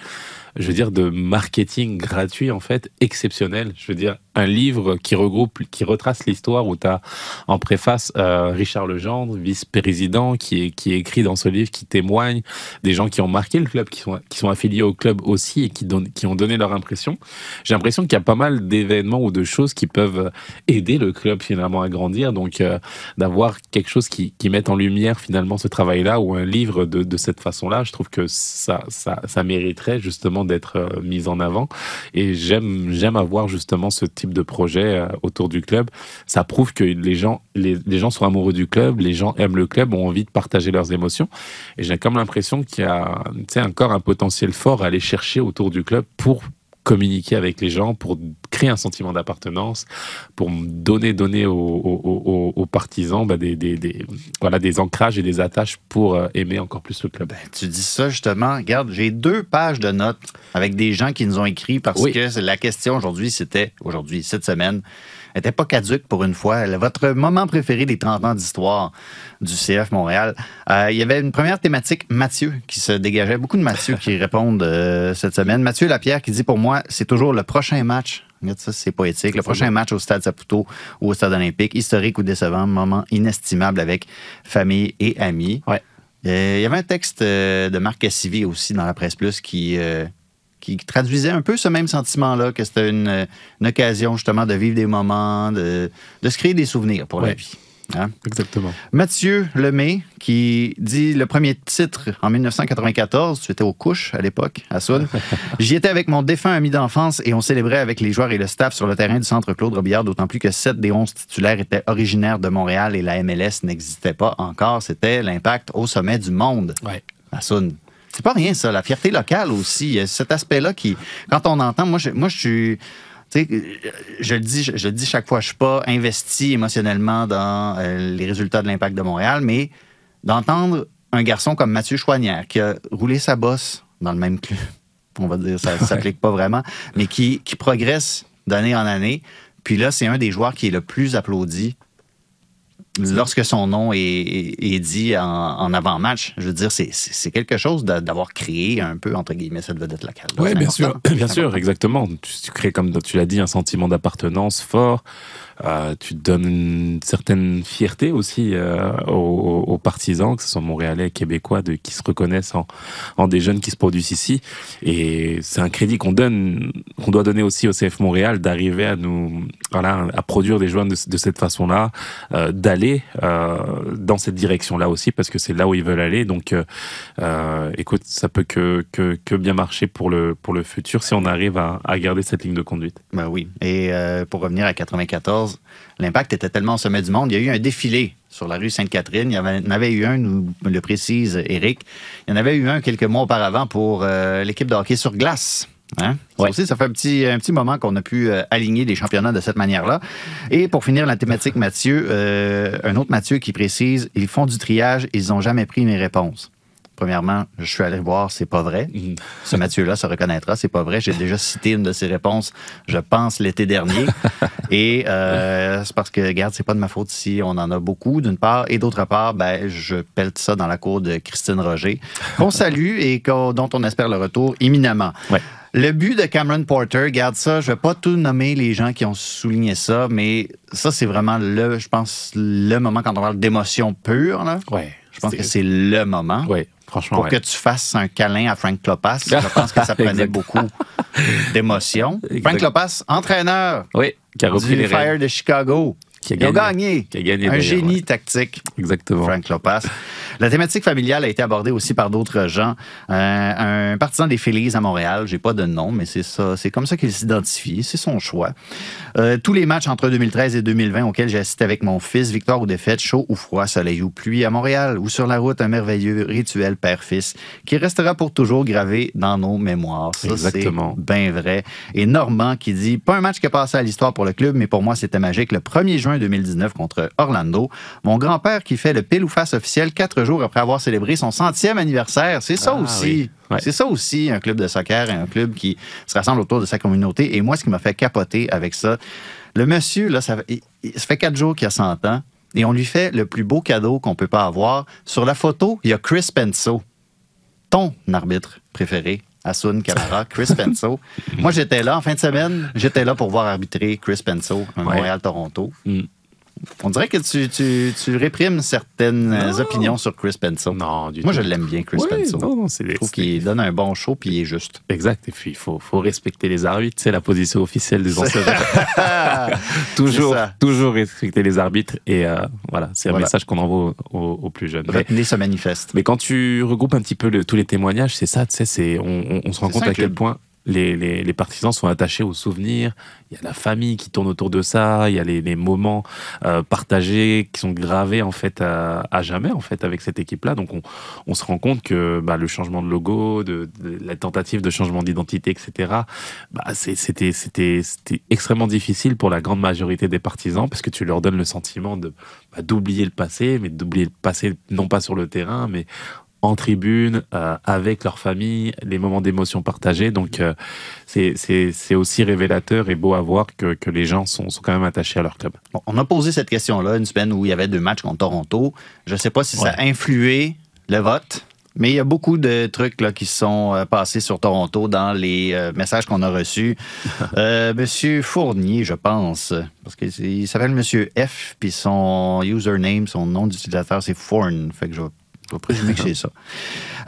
je veux dire, de marketing gratuit en fait exceptionnel. Je veux dire, un livre qui regroupe, qui retrace l'histoire où tu as en préface euh, Richard Legendre, vice-président, qui est qui écrit dans ce livre, qui témoigne des gens qui ont marqué le club, qui sont qui sont affiliés au club aussi et qui donnent, qui ont donné leur impression. J'ai l'impression qu'il y a pas mal d'événements ou de choses qui peuvent aider le club finalement à grandir. Donc, euh, d'avoir quelque chose qui, qui mette en lumière finalement ce travail-là ou un livre de, de cette façon-là, je trouve que ça, ça, ça mériterait justement d'être euh, mis en avant. Et j'aime avoir justement ce type de projet euh, autour du club. Ça prouve que les gens, les, les gens sont amoureux du club, les gens aiment le club, ont envie de partager leurs émotions. Et j'ai comme l'impression qu'il y a encore un potentiel fort à aller chercher autour du club pour communiquer avec les gens, pour créer un sentiment d'appartenance, pour donner, donner aux, aux- aux- aux partisans bah, des, des- des- voilà, des ancrages et des attaches pour euh, aimer encore plus le club. Tu dis ça justement. Regarde, j'ai deux pages de notes avec des gens qui nous ont écrit parce Oui. que la question aujourd'hui, c'était, aujourd'hui, cette semaine, n'était pas caduque pour une fois. Votre moment préféré des 30 ans d'histoire du CF Montréal. Euh, il y avait une première thématique, Mathieu, qui se dégageait. Beaucoup de Mathieu qui *laughs* répondent euh, cette semaine. Mathieu Lapierre qui dit pour moi, c'est toujours le prochain match. Regarde ça, c'est poétique. Le prochain match au Stade Saputo ou au Stade olympique, historique ou décevant, moment inestimable avec famille et amis. Ouais. Euh, il y avait un texte euh, de Marc Cassivi aussi dans la Presse Plus qui, euh, qui traduisait un peu ce même sentiment-là, que c'était une, une occasion justement de vivre des moments, de, de se créer des souvenirs pour la vie. Hein? Exactement. Mathieu Lemay qui dit le premier titre en 1994, tu étais aux couches à l'époque, à Soule. *laughs* J'y étais avec mon défunt ami d'enfance et on célébrait avec les joueurs et le staff sur le terrain du centre Claude Robillard, d'autant plus que 7 des 11 titulaires étaient originaires de Montréal et la MLS n'existait pas encore. C'était l'impact au sommet du monde Ouais. à. C'est pas rien, ça. La fierté locale aussi. Cet aspect-là qui, quand on entend, moi, je, moi, je suis. Sais, je le dis, je, je le dis chaque fois, je suis pas investi émotionnellement dans euh, les résultats de l'impact de Montréal, mais d'entendre un garçon comme Mathieu Chouanière qui a roulé sa bosse dans le même club, *laughs* on va dire, ça ne s'applique pas vraiment, mais qui, qui progresse d'année en année. Puis là, c'est un des joueurs qui est le plus applaudi lorsque son nom est, est- est dit en, en avant-match. Je veux dire, c'est- quelque chose d'a- d'avoir créé un peu, entre guillemets, cette vedette locale. Oui, bien important. sûr, bien sûr, exactement. Tu, tu crées, comme tu l'as dit, un sentiment d'appartenance fort. Euh, tu donnes une certaine fierté aussi euh, aux, partisans, que ce soit montréalais, québécois, de, qui se reconnaissent en, des jeunes qui se produisent ici. Et c'est un crédit qu'on donne, qu'on doit donner aussi au CF Montréal d'arriver à nous, voilà, à produire des joueurs de, cette façon-là, euh, d'aller dans cette direction-là aussi, parce que c'est là où ils veulent aller. Donc, écoute, ça peut que, que, bien marcher pour le, pour le futur si on arrive à, à garder cette ligne de conduite. Ben oui. Et pour revenir à 94, l'impact était tellement au sommet du monde. Il y a eu un défilé sur la rue Sainte-Catherine. Il y avait- il y en avait eu un, nous le précise Eric. Il y en avait eu un quelques mois auparavant pour euh, l'équipe de hockey sur glace. Hein? Ça Ouais. aussi, ça fait un petit, un petit moment qu'on a pu euh, aligner les championnats de cette manière-là. Et pour finir la thématique Mathieu, euh, un autre Mathieu qui précise ils font du triage, ils n'ont jamais pris mes réponses. Premièrement, je suis allé voir, c'est pas vrai. Ce Mathieu-là se reconnaîtra, c'est pas vrai. J'ai déjà cité une de ses réponses, je pense, l'été dernier. *laughs* Et euh, c'est parce que, regarde, c'est pas de ma faute si on en a beaucoup, d'une part. Et d'autre part, ben, je pelte ça dans la cour de Christine Roger, qu'on salue et dont on espère le retour imminemment. Ouais. Le but de Cameron Porter, garde ça, je vais pas tout nommer les gens qui ont souligné ça, mais ça, c'est vraiment le, je pense, le moment quand on parle d'émotion pure. Là. Ouais. Je pense que c'est le moment Ouais, franchement. pour ouais. que tu fasses un câlin à Frank Klopas. Je *laughs* pense que ça prenait beaucoup d'émotion. *laughs* Frank Klopas, entraîneur Oui, qui a repris du les Fire de Chicago. Qui a Ils ont gagné. Qui a gagné, Un génie ouais. tactique. Exactement. Frank Lopas. La thématique familiale a été abordée aussi par d'autres gens. Euh, un partisan des Phillies à Montréal, j'ai pas de nom, mais c'est ça, c'est comme ça qu'il s'identifie, c'est son choix. Euh, tous les matchs entre 2013 et 2020 auxquels j'ai assisté avec mon fils, victoire ou défaite, chaud ou froid, soleil ou pluie à Montréal ou sur la route, un merveilleux rituel père-fils qui restera pour toujours gravé dans nos mémoires. Ça, Exactement. c'est bien vrai. Et Normand qui dit pas un match qui a passé à l'histoire pour le club, mais pour moi c'était magique. Le 1er juin 2019 contre Orlando, mon grand-père qui fait le pile ou face officiel quatre jours après avoir célébré son centième anniversaire. C'est ça Ah, aussi. oui. Ouais. C'est ça aussi, un club de soccer, un club qui se rassemble autour de sa communauté. Et moi, ce qui m'a fait capoter avec ça, le monsieur, là, ça, il- il- ça fait quatre jours qu'il a 100 ans et on lui fait le plus beau cadeau qu'on peut pas avoir. Sur la photo, il y a Chris Penso, ton arbitre préféré. Asun Camara, Chris Penso. *laughs* Moi, j'étais là en fin de semaine. J'étais là pour voir arbitrer Chris Penso, un Ouais. Montréal-Toronto. Mm. On dirait que tu, tu- tu réprimes certaines Non. opinions sur Chris Penso. Non, du Moi, tout. je l'aime bien, Chris Ouais, Penso. non, Je trouve qu'il donne un bon show puis il est juste. Exact. Et puis, il faut, faut respecter les arbitres. C'est la position officielle des enseignants. *laughs* toujours, toujours respecter les arbitres. Et euh, voilà, c'est un Voilà. message qu'on envoie aux, aux- aux plus jeunes. Retenez ce manifeste. mais quand tu regroupes un petit peu le- tous les témoignages, c'est ça, tu sais, on, on- on se rend compte à quel point les, les- partisans sont attachés aux souvenirs. Il y a la famille qui tourne autour de ça. Il y a les, moments euh, partagés qui sont gravés en fait à, jamais en fait avec cette équipe-là. Donc on, on se rend compte que bah, le changement de logo, la tentative de changement d'identité, etc. Bah, c'était c'était c'était extrêmement difficile pour la grande majorité des partisans parce que tu leur donnes le sentiment de bah, d'oublier le passé, mais d'oublier le passé non pas sur le terrain, mais en tribune, euh, avec leur famille, les moments d'émotion partagés. Donc, euh, c'est- aussi révélateur et beau à voir que, que les gens sont, sont quand même attachés à leur club. Bon, on a posé cette question-là une semaine où il y avait deux matchs contre Toronto. Je ne sais pas si ça a influé le vote, mais il y a beaucoup de trucs là, qui sont euh, passés sur Toronto dans les euh, messages qu'on a reçus. *laughs* Euh, Monsieur Fournier, je pense, parce qu'il s'appelle Monsieur F, puis son username, son nom d'utilisateur, c'est Fourn. Fait que je vais, je vais présumer que c'est ça.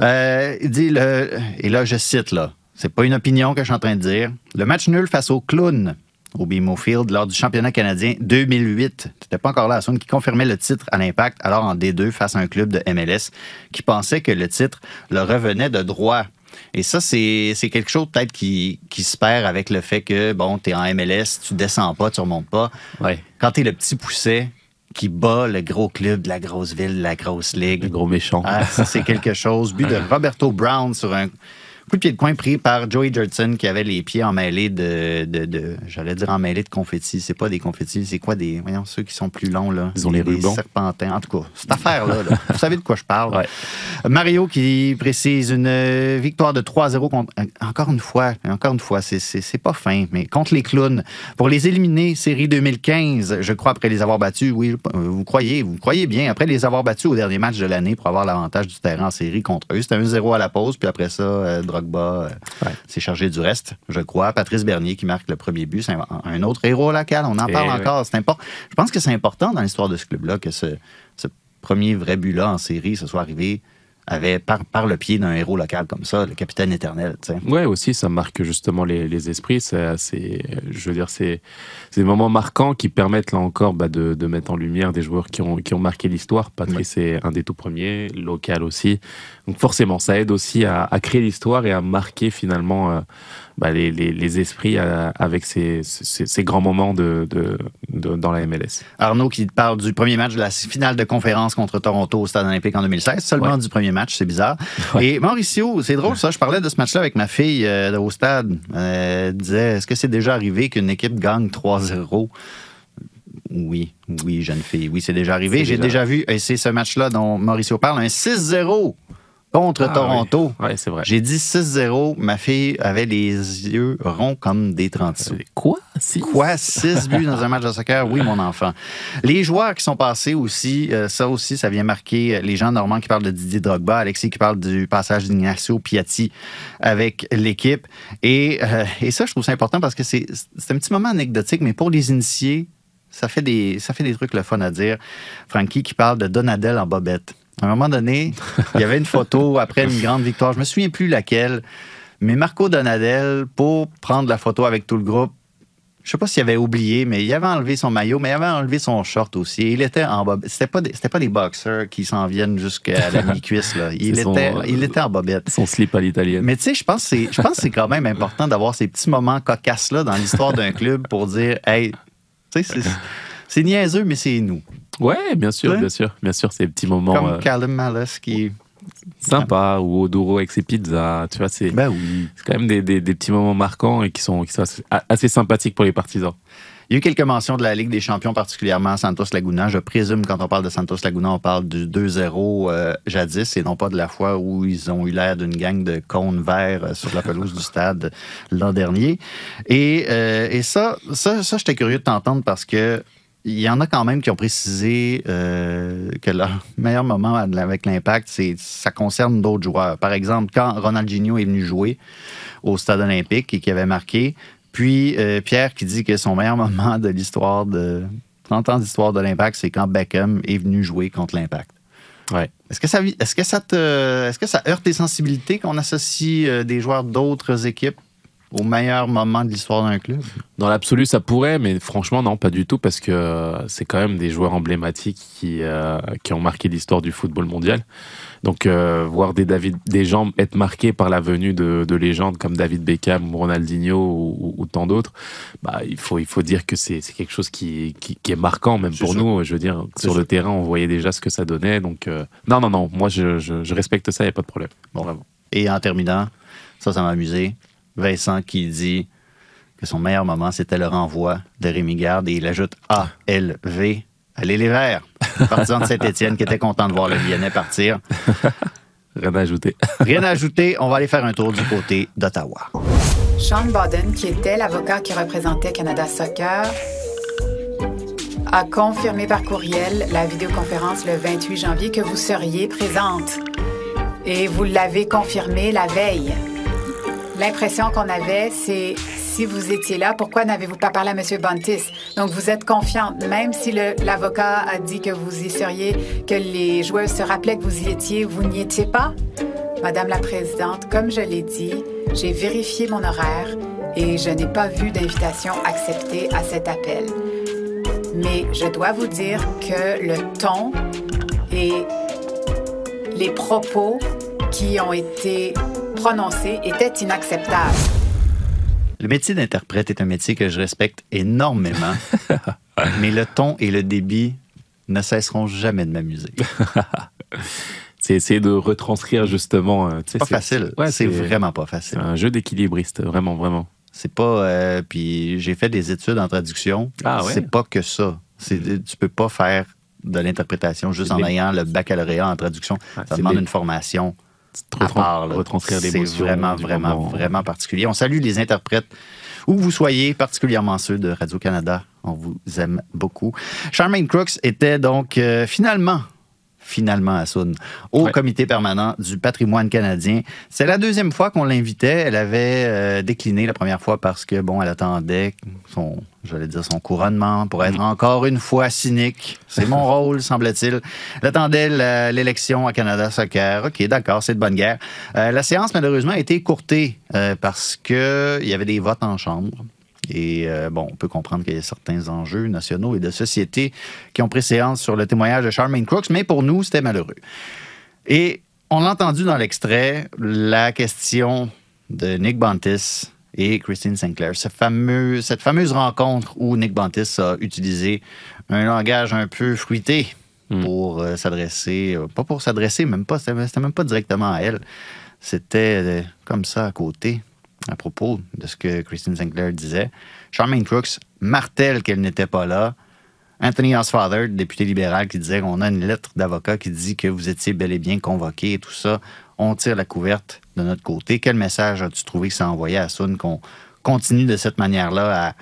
Euh, il dit, le, et là, je cite, là, c'est pas une opinion que je suis en train de dire. Le match nul face au clown au BMO Field lors du championnat canadien 2008. C'était pas encore là, Assun, qui confirmait le titre à l'impact, alors en D2 face à un club de MLS qui pensait que le titre leur revenait de droit. Et ça, c'est c'est quelque chose peut-être qui, qui se perd avec le fait que, bon, tu es en MLS, tu descends pas, tu remontes pas. Ouais. Quand tu es le petit pousset qui bat le gros club de la grosse ville, de la grosse ligue, Le gros méchant. ah, ça, c'est quelque chose. But de *laughs* Roberto Brown sur un coup de pied de coin pris par Joey Judson qui avait les pieds emmêlés de, de, de- j'allais dire emmêlés de confettis. C'est pas des confettis, c'est quoi des, voyons, ceux qui sont plus longs, là? Ils ont les Des rubans. serpentins. En tout cas, cette affaire-là, là, *laughs* vous savez de quoi je parle. Ouais. Mario qui précise une euh, victoire de 3-0 contre. euh, Encore une fois, encore une fois, c'est- pas fin, mais contre les clowns. Pour les éliminer, série 2015, je crois, après les avoir battus, oui, euh, vous croyez, vous croyez bien, après les avoir battus au dernier match de l'année pour avoir l'avantage du terrain en série contre eux. C'était 1-0 à la pause, puis après ça, euh, Drogba euh, Ouais. s'est chargé du reste, je crois. Patrice Bernier qui marque le premier but, c'est un, un autre héros local. On en Eh parle oui. encore. C'est important. Je pense que c'est important dans l'histoire de ce club-là que ce, ce premier vrai but-là en série, ce soit arrivé avait par, par le pied d'un héros local comme ça, le capitaine éternel. Ouais, aussi, ça marque justement les, les esprits. C'est, je veux dire, c'est, des moments marquants qui permettent là encore bah, de, de mettre en lumière des joueurs qui ont, qui ont marqué l'histoire. Patrice est un des tout premiers, local aussi. Donc forcément, ça aide aussi à, à créer l'histoire et à marquer finalement euh, bah, les, les, les esprits euh, avec ces, ces, ces grands moments de, de, de- dans la MLS. Arnaud qui parle du premier match de la finale de conférence contre Toronto au Stade olympique en 2016. Seulement Ouais. du premier match, c'est bizarre. *laughs* Et Mauricio, c'est drôle ça, je parlais de ce match-là avec ma fille euh, au stade. Euh, elle disait, est-ce que c'est déjà arrivé qu'une équipe gagne 3-0? Oui, oui, jeune fille. Oui, c'est déjà arrivé. J'ai déjà- déjà vu, et c'est ce match-là dont Mauricio parle, un 6-0 contre Ah, Toronto. oui. Ouais, c'est vrai. J'ai dit 6-0. Ma fille avait les yeux ronds comme des 30 sous. Quoi? Si? Quoi? 6 buts dans un match de soccer? Oui, mon enfant. Les joueurs qui sont passés aussi, euh, ça aussi, ça vient marquer euh, les gens normands qui parlent de Didier Drogba, Alexis qui parle du passage d'Ignacio Piatti avec l'équipe. Et, euh, et ça, je trouve ça important parce que c'est c'est un petit moment anecdotique, mais pour les initiés, ça fait des, ça fait des trucs le fun à dire. Frankie qui parle de Donadel en bobette. À un moment donné, il y avait une photo après une grande victoire, je me souviens plus laquelle, mais Marco Donadel, pour prendre la photo avec tout le groupe, je sais pas s'il avait oublié, mais il avait enlevé son maillot, mais il avait enlevé son short aussi. Il était en bobette. C'était pas, des, c'était pas des boxers qui s'en viennent jusqu'à la *laughs* mi-cuisse. Là. Il, son, était, euh, il était en bobette. Son slip à l'italienne. Mais tu sais, je pense que c'est, je pense que c'est quand même important d'avoir ces petits moments cocasses-là dans l'histoire d'un club pour dire, hey, tu sais, c'est, c'est niaiseux, mais c'est nous. Ouais, bien sûr, Ouais. bien sûr. Bien sûr, ces petits moments Comme euh, Callum Malice qui. sympas ou Odoro avec ses pizzas. Tu vois, c'est Ben oui. c'est quand même des, des- des petits moments marquants et qui sont, qui sont assez, assez sympathiques pour les partisans. Il y a eu quelques mentions de la Ligue des champions, particulièrement Santos Laguna. Je présume, quand on parle de Santos Laguna, on parle du 2-0 euh, jadis et non pas de la fois où ils ont eu l'air d'une gang de cônes verts euh, sur la pelouse du stade l'an dernier. Et, euh, et ça, ça, ça j'étais curieux de t'entendre parce que il y en a quand même qui ont précisé euh, que leur *laughs* meilleur moment avec l'impact, c'est ça concerne d'autres joueurs. Par exemple, quand Ronaldinho est venu jouer au stade olympique et qui avait marqué, puis euh, Pierre qui dit que son meilleur *laughs* moment de l'histoire de 30 ans d'histoire de l'Impact, c'est quand Beckham est venu jouer contre l'Impact. Ouais. Est-ce que ça est-ce que ça te est-ce que ça heurte tes sensibilités qu'on associe euh, des joueurs d'autres équipes? Au meilleur moment de l'histoire d'un club? Dans l'absolu, ça pourrait, mais franchement, non, pas du tout, parce que c'est quand même des joueurs emblématiques qui, euh, qui ont marqué l'histoire du football mondial. Donc, euh, voir des, David, des gens être marqués par la venue de, de légendes comme David Beckham ou Ronaldinho ou, ou- ou tant d'autres, bah, il, faut, il faut dire que c'est c'est quelque chose qui, qui, qui est marquant, même C'est pour nous. Je veux dire, sur le terrain, on voyait déjà ce que ça donnait. Donc, euh, non, non, non, moi, je, je, je respecte ça, il n'y a pas de problème. Bon, bravo. Et en terminant, ça, ça m'a amusé. Vincent qui dit que son meilleur moment, c'était le renvoi de Rémi Garde et il ajoute A-L-V. Allez les Verts! Partisan de Saint-Étienne qui était content de voir le Lyonnais partir. *laughs* Rien à ajouter. Rien à ajouter, on va aller faire un tour du côté d'Ottawa. Sean Bodden, qui était l'avocat qui représentait Canada Soccer, a confirmé par courriel la vidéoconférence le 28 janvier que vous seriez présente. Et vous l'avez confirmé la veille. L'impression qu'on avait, c'est si vous étiez là, pourquoi n'avez-vous pas parlé à M. Bontis? Donc vous êtes confiante, même si l'avocat a dit que vous y seriez, que les joueurs se rappelaient que vous y étiez, vous n'y étiez pas? Madame la Présidente, comme je l'ai dit, j'ai vérifié mon horaire et je n'ai pas vu d'invitation acceptée à cet appel. Mais je dois vous dire que le ton et les propos qui ont été prononcés étaient inacceptables. Le métier d'interprète est un métier que je respecte énormément, *laughs* mais le ton et le débit ne cesseront jamais de m'amuser. *laughs* C'est essayer de retranscrire justement. euh, C'est pas facile. Ouais, c'est vraiment pas C'est facile. un jeu d'équilibriste, vraiment, vraiment. C'est pas. euh, puis j'ai fait des études en traduction. Ah ouais? C'est pas que ça. C'est, tu peux pas faire de l'interprétation juste en ayant le baccalauréat en traduction. Ouais, ça c'est demande des- une formation à part. là. retranscrire C'est vraiment, vraiment, moment. vraiment particulier. On salue les interprètes où vous soyez, particulièrement ceux de Radio-Canada. On vous aime beaucoup. Charmaine Crooks était donc euh, finalement finalement à Soun, au comité permanent du patrimoine canadien. C'est la deuxième fois qu'on l'invitait. Elle avait euh, décliné la première fois parce que, bon, elle attendait son, j'allais dire, son couronnement pour être encore une fois cynique. C'est mon *laughs* rôle, semble-t-il. Elle attendait la- l'élection à Canada Soccer. OK, d'accord, c'est de bonne guerre. Euh, la séance, malheureusement, a été écourtée euh, parce qu'il y avait des votes en chambre. Et euh, bon, on peut comprendre qu'il y a certains enjeux nationaux et de société qui ont pris séance sur le témoignage de Charmaine Crooks, mais pour nous, c'était malheureux. Et on a entendu dans l'extrait la question de Nick Bantis et Christine Sinclair. Cette fameuse rencontre où Nick Bantis a utilisé un langage un peu fruité Mm. pour euh, s'adresser, euh, pas pour s'adresser, même pas, c'était même pas directement à elle. C'était comme ça à côté, à propos de ce que Christine Sinclair disait. Charmaine Crooks martèle qu'elle n'était pas là. Anthony Osfather, député libéral, qui disait qu'on a une lettre d'avocat qui dit que vous étiez bel et bien convoqué et tout ça. On tire la couverte de notre côté. Quel message as-tu trouvé que ça envoyait à Sun qu'on continue de cette manière-là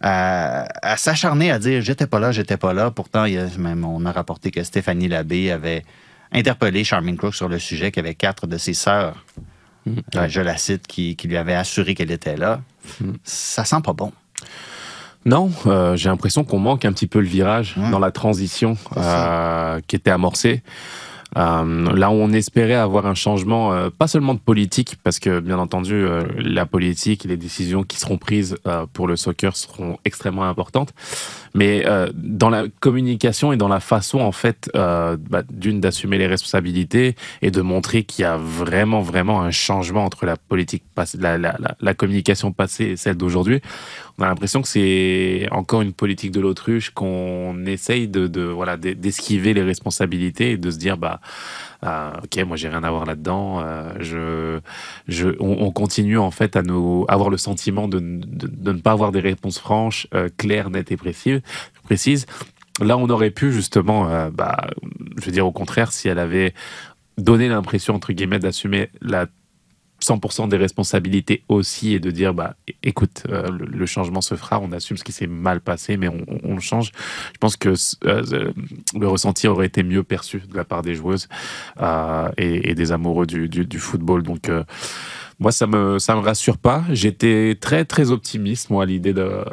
à, s'acharner à dire j'étais pas là, j'étais pas là. Pourtant, on a rapporté que Stéphanie Labbé avait interpellé Charmaine Crooks sur le sujet, qu'il y avait quatre de ses sœurs, euh, je la cite, qui, qui lui avaient assuré qu'elle était là. Ça sent pas bon. Non, euh, j'ai l'impression qu'on manque un petit peu le virage Ouais. dans la transition euh, qui était amorcée. Euh, là où on espérait avoir un changement, euh, pas seulement de politique, parce que bien entendu, euh, la politique et les décisions qui seront prises pour le soccer seront extrêmement importantes, mais euh, dans la communication et dans la façon, en fait, euh, bah, d'une d'assumer les responsabilités et de montrer qu'il y a vraiment, vraiment un changement entre la politique, la, la, la, communication passée et celle d'aujourd'hui. On a l'impression que c'est encore une politique de l'autruche qu'on essaye de, de voilà d'e- d'esquiver les responsabilités et de se dire bah euh, ok moi j'ai rien à voir là-dedans euh, je je on, on continue en fait à nous avoir le sentiment de, ne pas avoir des réponses franches euh, claires nettes et précises précises. Là on aurait pu justement euh, bah je veux dire au contraire si elle avait donné l'impression entre guillemets d'assumer la 100% des responsabilités aussi et de dire bah écoute euh, le, le changement se fera on assume ce qui s'est mal passé mais on, le change. Je pense que euh, le ressenti aurait été mieux perçu de la part des joueuses euh, et, et des amoureux du, du, du football. Donc moi ça me ça me rassure pas. J'étais très très optimiste moi à l'idée de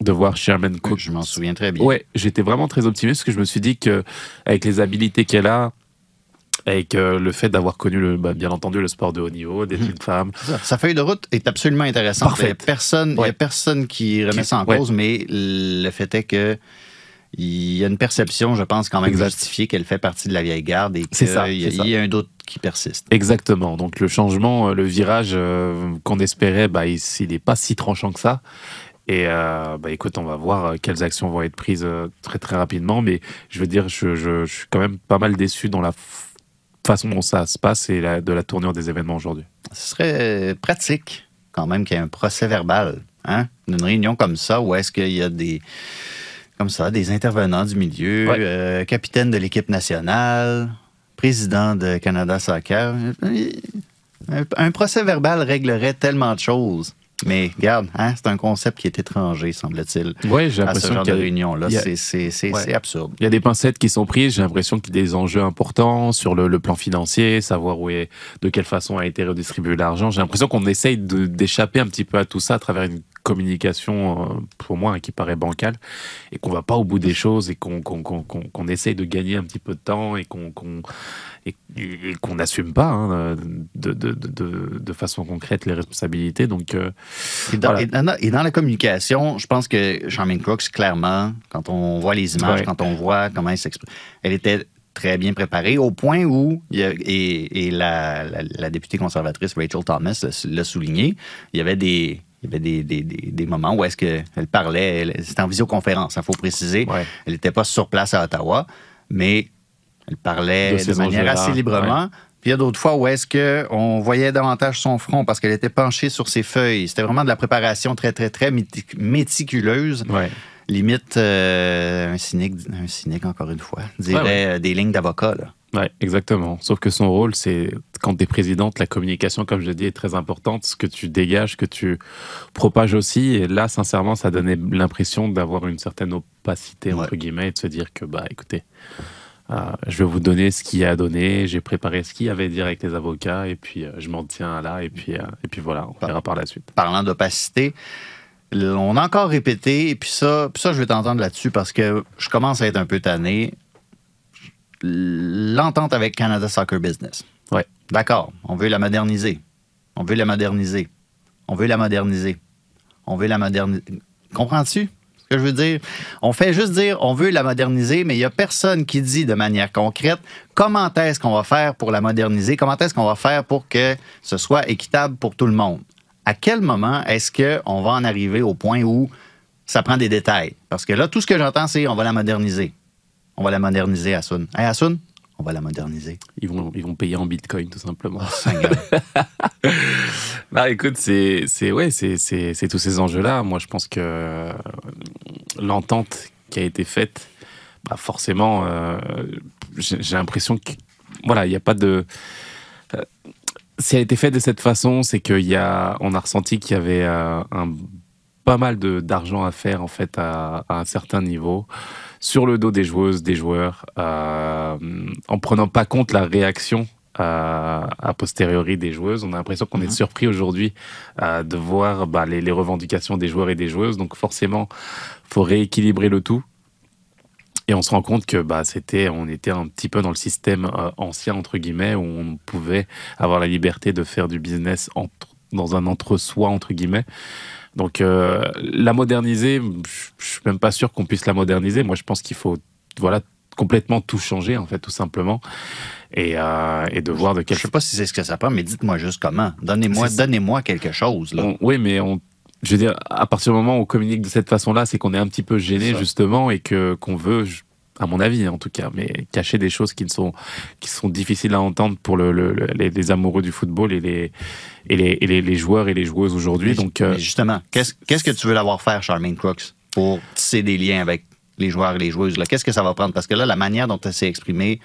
de voir Sherman Cook. Je m'en souviens très bien. Ouais, j'étais vraiment très optimiste parce que je me suis dit que avec les habilités qu'elle a, avec euh, le fait d'avoir connu le, bah, bien entendu le sport de haut niveau, d'être Mhm. une femme, Ça, Sa feuille de route est absolument intéressante. Il n'y a personne, il y a personne qui remet Qui- ça en ouais. cause, mais le fait est que il y a une perception, je pense, quand même Exact. justifiée qu'elle fait partie de la vieille garde et qu'il y, a- y un doute qui persiste. Exactement. Donc le changement, euh, le virage euh, qu'on espérait, bah, il n'est pas si tranchant que ça. Et euh, bah, écoute, on va voir quelles actions vont être prises très très rapidement. Mais je veux dire, je, je- je suis quand même pas mal déçu dans la façon dont ça se passe et la- de la tournure des événements aujourd'hui? Ce serait pratique quand même qu'il y ait un procès verbal hein, d'une réunion comme ça où est-ce qu'il y a des comme ça des intervenants du milieu, Ouais. euh, capitaine de l'équipe nationale, président de Canada Soccer. Un, un procès verbal réglerait tellement de choses. Mais regarde, hein, c'est un concept qui est étranger, semble-t-il, Ouais, j'ai à ce l'impression genre de réunion-là. C'est- Ouais. absurde. Il y a des pincettes qui sont prises. J'ai l'impression qu'il y a des enjeux importants sur le, le plan financier, savoir où est, de quelle façon a été redistribué l'argent. J'ai l'impression qu'on essaye d'échapper un petit peu à tout ça à travers une communication, euh, pour moi, hein, qui paraît bancale, et qu'on va pas au bout des choses et qu'on essaye de gagner un petit peu de temps et qu'on et, et qu'on n'assume pas hein, de, de, de, de- de façon concrète les responsabilités. Donc, euh, Et dans, Voilà. et dans- et dans la communication, je pense que Charmaine Crooks, clairement, quand on voit les images, Ouais. quand on voit comment elle s'exprime, elle était très bien préparée au point où, il y a- et, et la, la- la députée conservatrice Rachel Thomas l'a souligné, il y avait des... Il y avait des, des- des- des moments où est-ce qu'elle parlait, c'était en visioconférence, il faut préciser. Ouais. Elle n'était pas sur place à Ottawa, mais elle parlait De de, manière assez librement. Puis il y a d'autres fois où est-ce qu'on voyait davantage son front parce qu'elle était penchée sur ses feuilles. C'était vraiment de la préparation très, très, très méti- méticuleuse. ouais. Limite, euh, un, cynique, un cynique, encore une fois, dirait ouais. euh, des lignes d'avocat. Ouais, exactement. Sauf que son rôle, c'est quand tu es présidente, la communication, comme je l'ai dit, est très importante. Ce que tu dégages, que tu propages aussi. Et là, sincèrement, ça donnait l'impression d'avoir une certaine opacité, entre guillemets, et de se dire que, bah, écoutez, euh, je vais vous donner ce qu'il y a à donner. J'ai préparé ce qu'il y avait à dire avec les avocats, et puis euh, je m'en tiens là, et puis, euh, et puis voilà, on verra par la suite. Parlant d'opacité, on a encore répété, et puis ça, puis ça, je vais t'entendre là-dessus parce que je commence à être un peu tanné. L'entente avec Canada Soccer Business. Ouais. D'accord, on veut la moderniser. On veut la moderniser. On veut la moderniser. On veut la moderniser. Comprends-tu ce que je veux dire? On fait juste dire on veut la moderniser, mais il n'y a personne qui dit de manière concrète comment est-ce qu'on va faire pour la moderniser, comment est-ce qu'on va faire pour que ce soit équitable pour tout le monde. À quel moment est-ce qu'on va en arriver au point où ça prend des détails? Parce que là, tout ce que j'entends, c'est on va la moderniser. On va la moderniser, Asun. Hey, Asun, on va la moderniser. Ils vont, ils vont payer en bitcoin, tout simplement. Seigneur. *laughs* Bah écoute, c'est c'est ouais, c'est c'est c'est tous ces enjeux-là. Moi, je pense que euh, l'entente qui a été faite, bah forcément, euh, j'ai j'ai l'impression que voilà, il n'y a pas de euh, si elle a été faite de cette façon, c'est qu'il y a, on a ressenti qu'il y avait euh, un pas mal de d'argent à faire en fait à, à un certain niveau sur le dos des joueuses, des joueurs, euh, en prenant pas compte la réaction euh, a posteriori des joueuses. On a l'impression qu'on est surpris aujourd'hui euh, de voir bah, les, les revendications des joueurs et des joueuses. Donc forcément, faut rééquilibrer le tout. Et on se rend compte que bah, c'était, on était un petit peu dans le système euh, ancien, entre guillemets, où on pouvait avoir la liberté de faire du business entre, dans un entre-soi, entre guillemets. Donc euh, la moderniser, je suis même pas sûr qu'on puisse la moderniser. Moi, je pense qu'il faut voilà, complètement tout changer, en fait, tout simplement. Et, euh, et de voir de quel... Je sais pas si c'est ce que ça prend, mais dites-moi juste comment. Donnez-moi donnez quelque chose. Là. On- oui, mais on, je veux dire, à partir du moment où on communique de cette façon-là, c'est qu'on est un petit peu gêné, justement, et que qu'on veut, à mon avis en tout cas, mais cacher des choses qui ne sont qui sont difficiles à entendre pour le, le- le- les, les amoureux du football et les et les, et les, les joueurs et les joueuses aujourd'hui. Donc euh, mais justement, qu'est-ce qu'est-ce que tu veux l'avoir faire, Charmaine Crooks, pour tisser des liens avec les joueurs et les joueuses? là? Qu'est-ce que ça va prendre? Parce que là, la manière dont elle s'est exprimée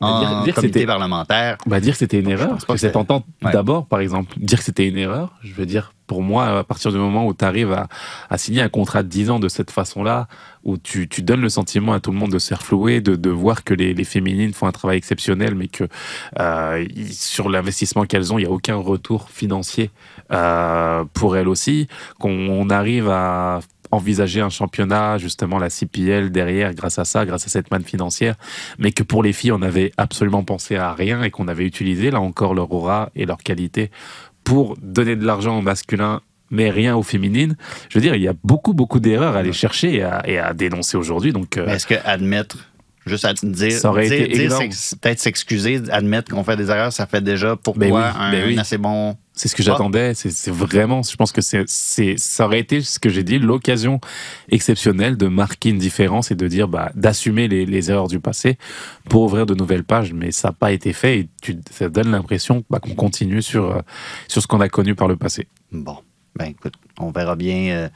en dire- comité parlementaire, Bah dire que c'était une erreur, pas que cette c'est- entente, Ouais. d'abord, par exemple, dire que c'était une erreur, je veux dire, pour moi, à partir du moment où tu arrives à, signer un contrat de 10 ans de cette façon-là, où tu, donnes le sentiment à tout le monde de se de, de voir que les, féminines font un travail exceptionnel, mais que euh, sur l'investissement qu'elles ont, il n'y a aucun retour financier euh, pour elles aussi, qu'on on arrive à envisager un championnat, justement la CPL derrière, grâce à ça, grâce à cette manne financière, mais que pour les filles, on n'avait absolument pensé à rien et qu'on avait utilisé, là encore, leur aura et leur qualité pour donner de l'argent au masculin, mais rien aux féminines. Je veux dire, il y a beaucoup, beaucoup d'erreurs à aller chercher et à, et à dénoncer aujourd'hui. Donc, euh, est-ce que admettre, juste à dire, Ça aurait dire- peut-être s'excuser, admettre qu'on fait des erreurs, ça fait déjà pourquoi Ben oui, un, ben oui. assez bon. C'est ce que Ah. j'attendais. C'est vraiment, je pense que c'est, ça aurait été ce que j'ai dit, l'occasion exceptionnelle de marquer une différence et de dire, bah, d'assumer les, les erreurs du passé pour ouvrir de nouvelles pages. Mais ça n'a pas été fait et tu, ça donne l'impression bah, qu'on continue sur, euh, sur ce qu'on a connu par le passé. Bon, ben écoute, on verra bien euh,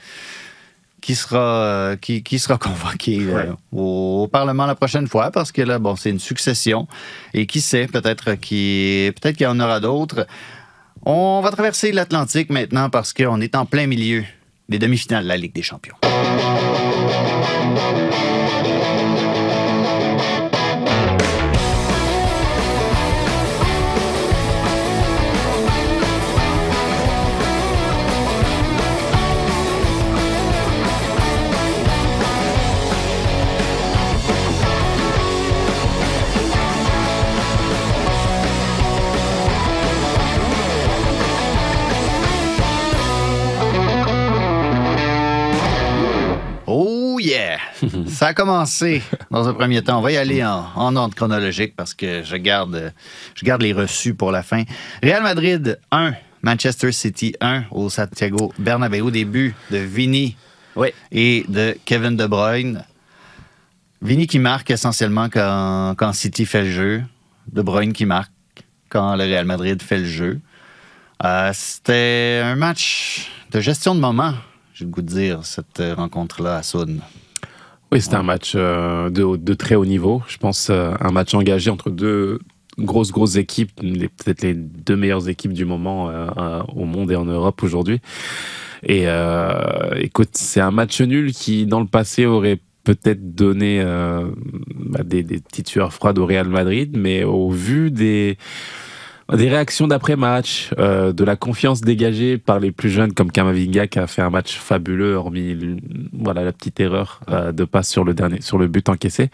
qui sera euh, qui, qui sera *laughs* convoqué euh, au, au Parlement la prochaine fois, parce que là, bon, c'est une succession. Et qui sait, peut-être qu'il peut-être qu'il y en aura d'autres. On va traverser l'Atlantique maintenant parce qu'on est en plein milieu des demi-finales de la Ligue des Champions. Ça a commencé dans un premier temps. On va y aller en, en ordre chronologique parce que je garde, je garde les reçus pour la fin. Real Madrid 1, Manchester City 1 au Santiago Bernabéu. Début de Vini Oui. et de Kevin De Bruyne. Vini qui marque essentiellement quand, quand City fait le jeu. De Bruyne qui marque quand le Real Madrid fait le jeu. Euh, C'était un match de gestion de moment, j'ai le goût de dire, cette rencontre-là à Saône. Oui, c'était un match euh, de, très haut niveau. Je pense euh, un match engagé entre deux grosses, grosses équipes, peut-être les deux meilleures équipes du moment euh, au monde et en Europe aujourd'hui. Et écoute, c'est un match nul qui, dans le passé, aurait peut-être donné bah, des, des petites sueurs froides au Real Madrid, mais au vu des, des réactions d'après-match, euh, de la confiance dégagée par les plus jeunes comme Kamavinga qui a fait un match fabuleux, hormis voilà, la petite erreur euh, de passe sur le, dernier, sur le but encaissé.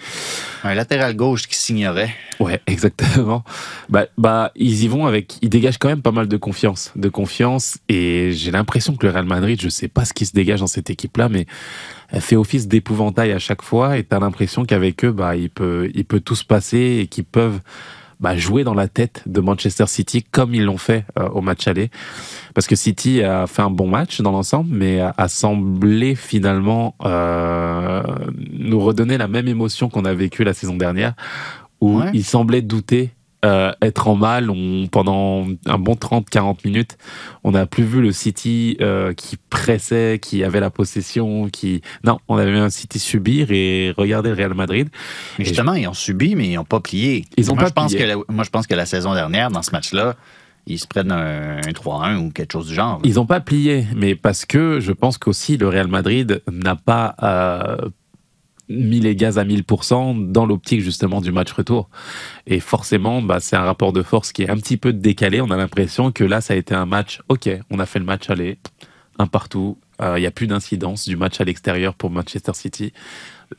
Un latéral gauche qui signerait. Ouais, *laughs* exactement. Bah, bah, ils y vont avec. Ils dégagent quand même pas mal de confiance. De confiance. Et j'ai l'impression que le Real Madrid, je sais pas ce qui se dégage dans cette équipe-là, mais elle fait office d'épouvantail à chaque fois. Et t'as l'impression qu'avec eux, bah, il peut, il peut tout se passer et qu'ils peuvent bah, jouer dans la tête de Manchester City comme ils l'ont fait euh, au match aller. Parce que City a fait un bon match dans l'ensemble, mais a, semblé finalement euh, nous redonner la même émotion qu'on a vécue la saison dernière, où Ouais. il semblait douter. Euh, être en mal on, pendant un bon 30-40 minutes. On n'a plus vu le City euh, qui pressait, qui avait la possession, qui... Non, on avait vu un City subir et regarder le Real Madrid. Mais Et justement, ils ont subi, mais ils n'ont pas plié. Ils ont moi, pas je pense plié. Que la, moi, je pense que la saison dernière, dans ce match-là, ils se prennent un, un 3-1 ou quelque chose du genre. Ils n'ont pas plié, mais parce que je pense qu'aussi le Real Madrid n'a pas euh, mis les gaz à 1000% dans l'optique justement du match retour. Et forcément, bah, c'est un rapport de force qui est un petit peu décalé. On a l'impression que là, ça a été un match, ok, on a fait le match aller, un partout. Il n'y a plus d'incidence du match à l'extérieur pour Manchester City.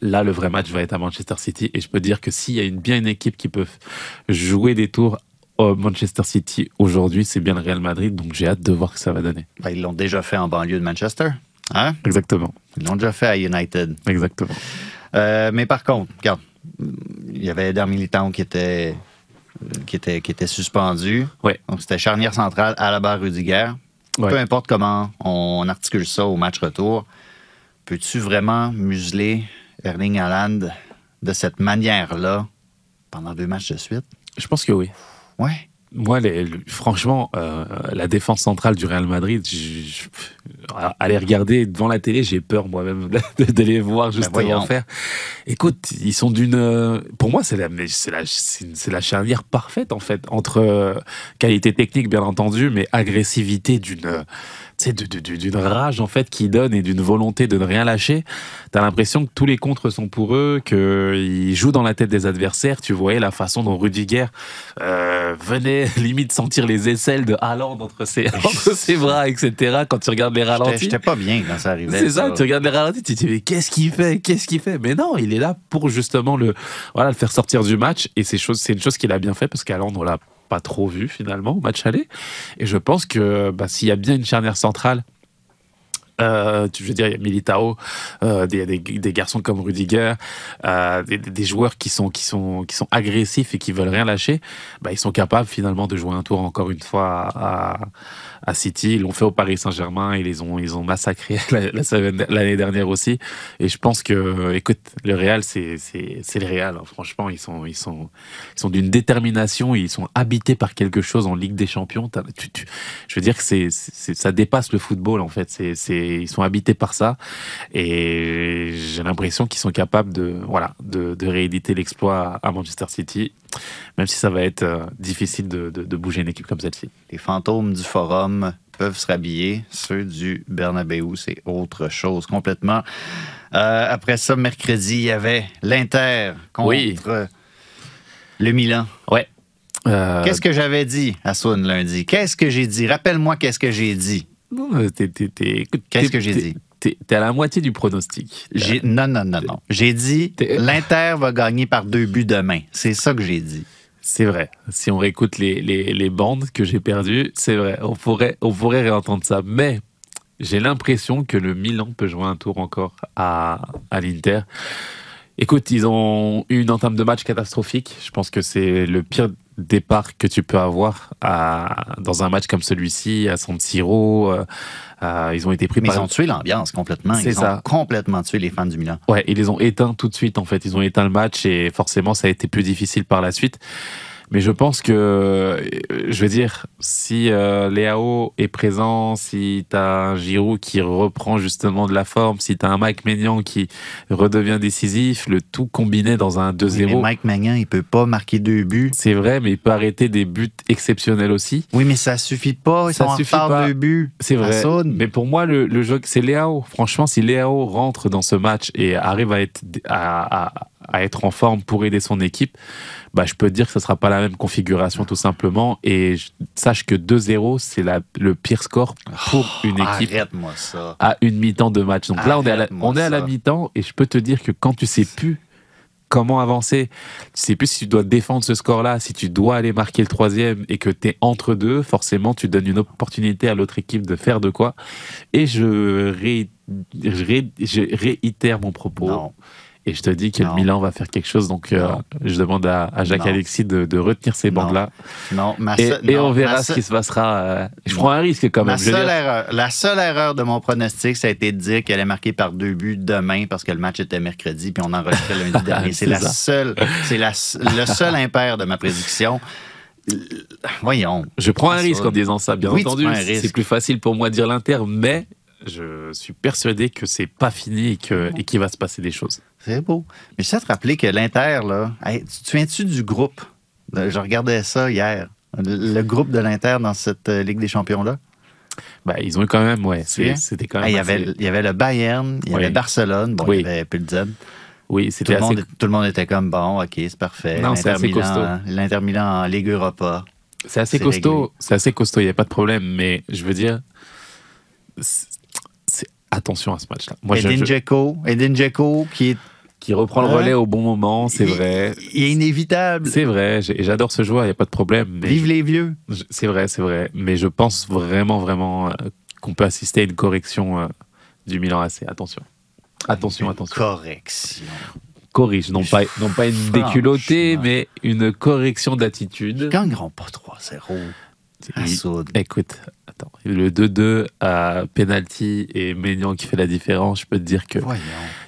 là, le vrai match va être à Manchester City. Et je peux dire que s'il y a une, bien une équipe qui peut jouer des tours au Manchester City aujourd'hui, c'est bien le Real Madrid. Donc j'ai hâte de voir ce que ça va donner. Ben, ils l'ont déjà fait en banlieue de Manchester. Hein? Exactement. Ils l'ont déjà fait à United. Exactement. Euh, mais par contre, regarde, il y avait Eder Militão qui était, qui était, qui était suspendu. Ouais. Donc, c'était charnière centrale à la barre Rudiger. Ouais. Peu importe comment on articule ça au match retour, peux-tu vraiment museler Erling Haaland de cette manière-là pendant deux matchs de suite? Je pense que oui. Ouais. Moi, les- franchement, euh, la défense centrale du Real Madrid, je, à les regarder devant la télé, j'ai peur moi-même *laughs* de, de les voir justement voyons. faire. Écoute, ils sont d'une. euh, Pour moi, c'est la, la, la charnière parfaite en fait entre euh, qualité technique bien entendu, mais agressivité d'une. D'une rage en fait qui donne et d'une volonté de ne rien lâcher. T'as l'impression que tous les contres sont pour eux, qu'ils jouent dans la tête des adversaires. Tu voyais la façon dont Rudiger euh, venait *laughs* limite sentir les aisselles de Haaland entre ses, *laughs* entre ses bras, etc. Quand tu regardes les ralentis. J'étais pas bien quand ça arrivait. C'est ça, tu regardes les ralentis, tu te dis, mais qu'est-ce qu'il fait Qu'est-ce qu'il fait? Mais non, il est là pour justement le, voilà, le faire sortir du match. Et c'est chose- c'est une chose qu'il a bien fait parce qu'Haaland, on l'a pas trop vu finalement au match aller. Et je pense que bah, s'il y a bien une charnière centrale, euh, je veux dire, il y a Militao, euh, des, des- des garçons comme Rudiger, euh, des, joueurs qui sont, qui, sont, qui sont agressifs et qui veulent rien lâcher, bah, ils sont capables finalement de jouer un tour encore une fois à, City. Ils l'ont fait au Paris Saint-Germain, ils les ont, ils ont massacré *laughs* la- la- l'année dernière aussi. Et je pense que, écoute, le Real, c'est le Real. hein. Franchement, ils sont, ils sont, ils sont d'une détermination, ils sont habités par quelque chose en Ligue des Champions. Je veux dire que c'est- ça dépasse le football en fait. C'est, ils sont habités par ça, et j'ai l'impression qu'ils sont capables de, voilà, de, de rééditer l'exploit à Manchester City, même si ça va être euh, difficile de, de- de bouger une équipe comme celle-ci. Les fantômes du forum peuvent se rhabiller. Ceux du Bernabeu, c'est autre chose complètement. Euh, après ça, mercredi, il y avait l'Inter contre Oui. le Milan. Ouais. Euh, Qu'est-ce que j'avais dit à Swan lundi? Qu'est-ce que j'ai dit? Rappelle-moi qu'est-ce que j'ai dit. Non, euh, Qu'est-ce que j'ai dit? T'es, à la moitié du pronostic. J'ai- Non, non, non, non. J'ai dit T'es- l'Inter va gagner par deux buts demain. C'est ça que j'ai dit. C'est vrai. Si on réécoute les, les, les bandes que j'ai perdues, c'est vrai. On pourrait, on pourrait réentendre ça. Mais j'ai l'impression que le Milan peut jouer un tour encore à, à l'Inter. Écoute, ils ont eu une entame de match catastrophique. Je pense que c'est le pire départ que tu peux avoir à- dans un match comme celui-ci, à San Siro. euh, euh, ils ont été pris Mais par... ils ont tué l'ambiance complètement. C'est Ils ont ça. complètement tué les fans du Milan. Ouais, ils les ont éteints tout de suite, en fait. Ils ont éteint le match et forcément, ça a été plus difficile par la suite. Mais je pense que, je veux dire, si euh, Léao est présent, si tu as un Giroud qui reprend justement de la forme, si tu as un Mike Maignan qui redevient décisif, le tout combiné dans un Oui, 2-0, mais Mike Magnan, il peut pas marquer deux buts. c'est vrai, mais il peut arrêter des buts exceptionnels aussi. Oui, mais ça suffit pas. Ils Ça sont suffit pas. deux buts. C'est vrai. Mais pour moi, le, le jeu, c'est Léao. Franchement, si Léao rentre dans ce match et arrive à être, à, à- à être en forme pour aider son équipe, bah, je peux te dire que ce sera pas la même configuration tout simplement. Et je- sache que 2-0, c'est le pire score pour une équipe ça. à une mi-temps de match. Donc là, on est à la, Arrête-moi on est à la mi-temps et je peux te dire que quand tu sais plus comment avancer, tu sais plus si tu dois défendre ce score-là, si tu dois aller marquer le troisième et que tu es entre deux, forcément, tu donnes une opportunité à l'autre équipe de faire de quoi. Et je, ré- je ré- je réitère mon propos. Non. Et je te dis que Non. le Milan va faire quelque chose. Donc, euh, je demande à, à Jacques Non. Alexis de, de retenir ces bandes-là. Non, ma Et, seule- et non, on verra ma ce qui se passera. euh, je prends un risque quand même. Seule erreur, la seule erreur de mon pronostic, ça a été de dire qu'elle allait marquer par deux buts demain parce que le match était mercredi puis on enregistrait lundi *laughs* dernier. C'est la seule, c'est le seul impair de ma prédiction. Voyons. Je prends un risque en disant ça, bien oui, entendu. C'est plus facile pour moi de dire l'Inter, mais je suis persuadé que c'est pas fini et que- et qu'il va se passer des choses. C'est beau. Mais je sais te rappeler que l'Inter, là, hey, tu te souviens-tu du groupe? Je regardais ça hier. Le le groupe de l'Inter dans cette euh, Ligue des Champions-là? Bah, ils ont eu quand même, ouais, c'était quand même. Hey, Il y, assez- avait, il y avait le Bayern, il y Oui. avait Barcelone, bon, Oui. il y avait Pilsen. Oui, Tout c'était le, assez. monde, tout le monde était comme bon, ok, c'est parfait. Non, c'est L'Inter assez Milan- costaud. L'Inter Milan en Ligue Europa. C'est assez costaud. C'est assez costaud. Il n'y a pas de problème, mais je veux dire, attention à ce match-là. Je- Dzeko, Edin Dzeko qui est qui reprend le Hein relais au bon moment, c'est vrai. Il est inévitable. C'est vrai, j'adore ce joueur, il n'y a pas de problème. Mais Vive les vieux. C'est vrai, c'est vrai. Mais je pense vraiment, vraiment euh, qu'on peut assister à une correction euh, du Milan AC. Attention. Attention, attention. Correction. Corrige, non pas, non pas une déculottée, mais une correction d'attitude. Ils gagneront pas 3-0 Soude. Écoute, attends, le 2-2 à penalty et Maignan qui fait la différence, je peux te dire que Voyons.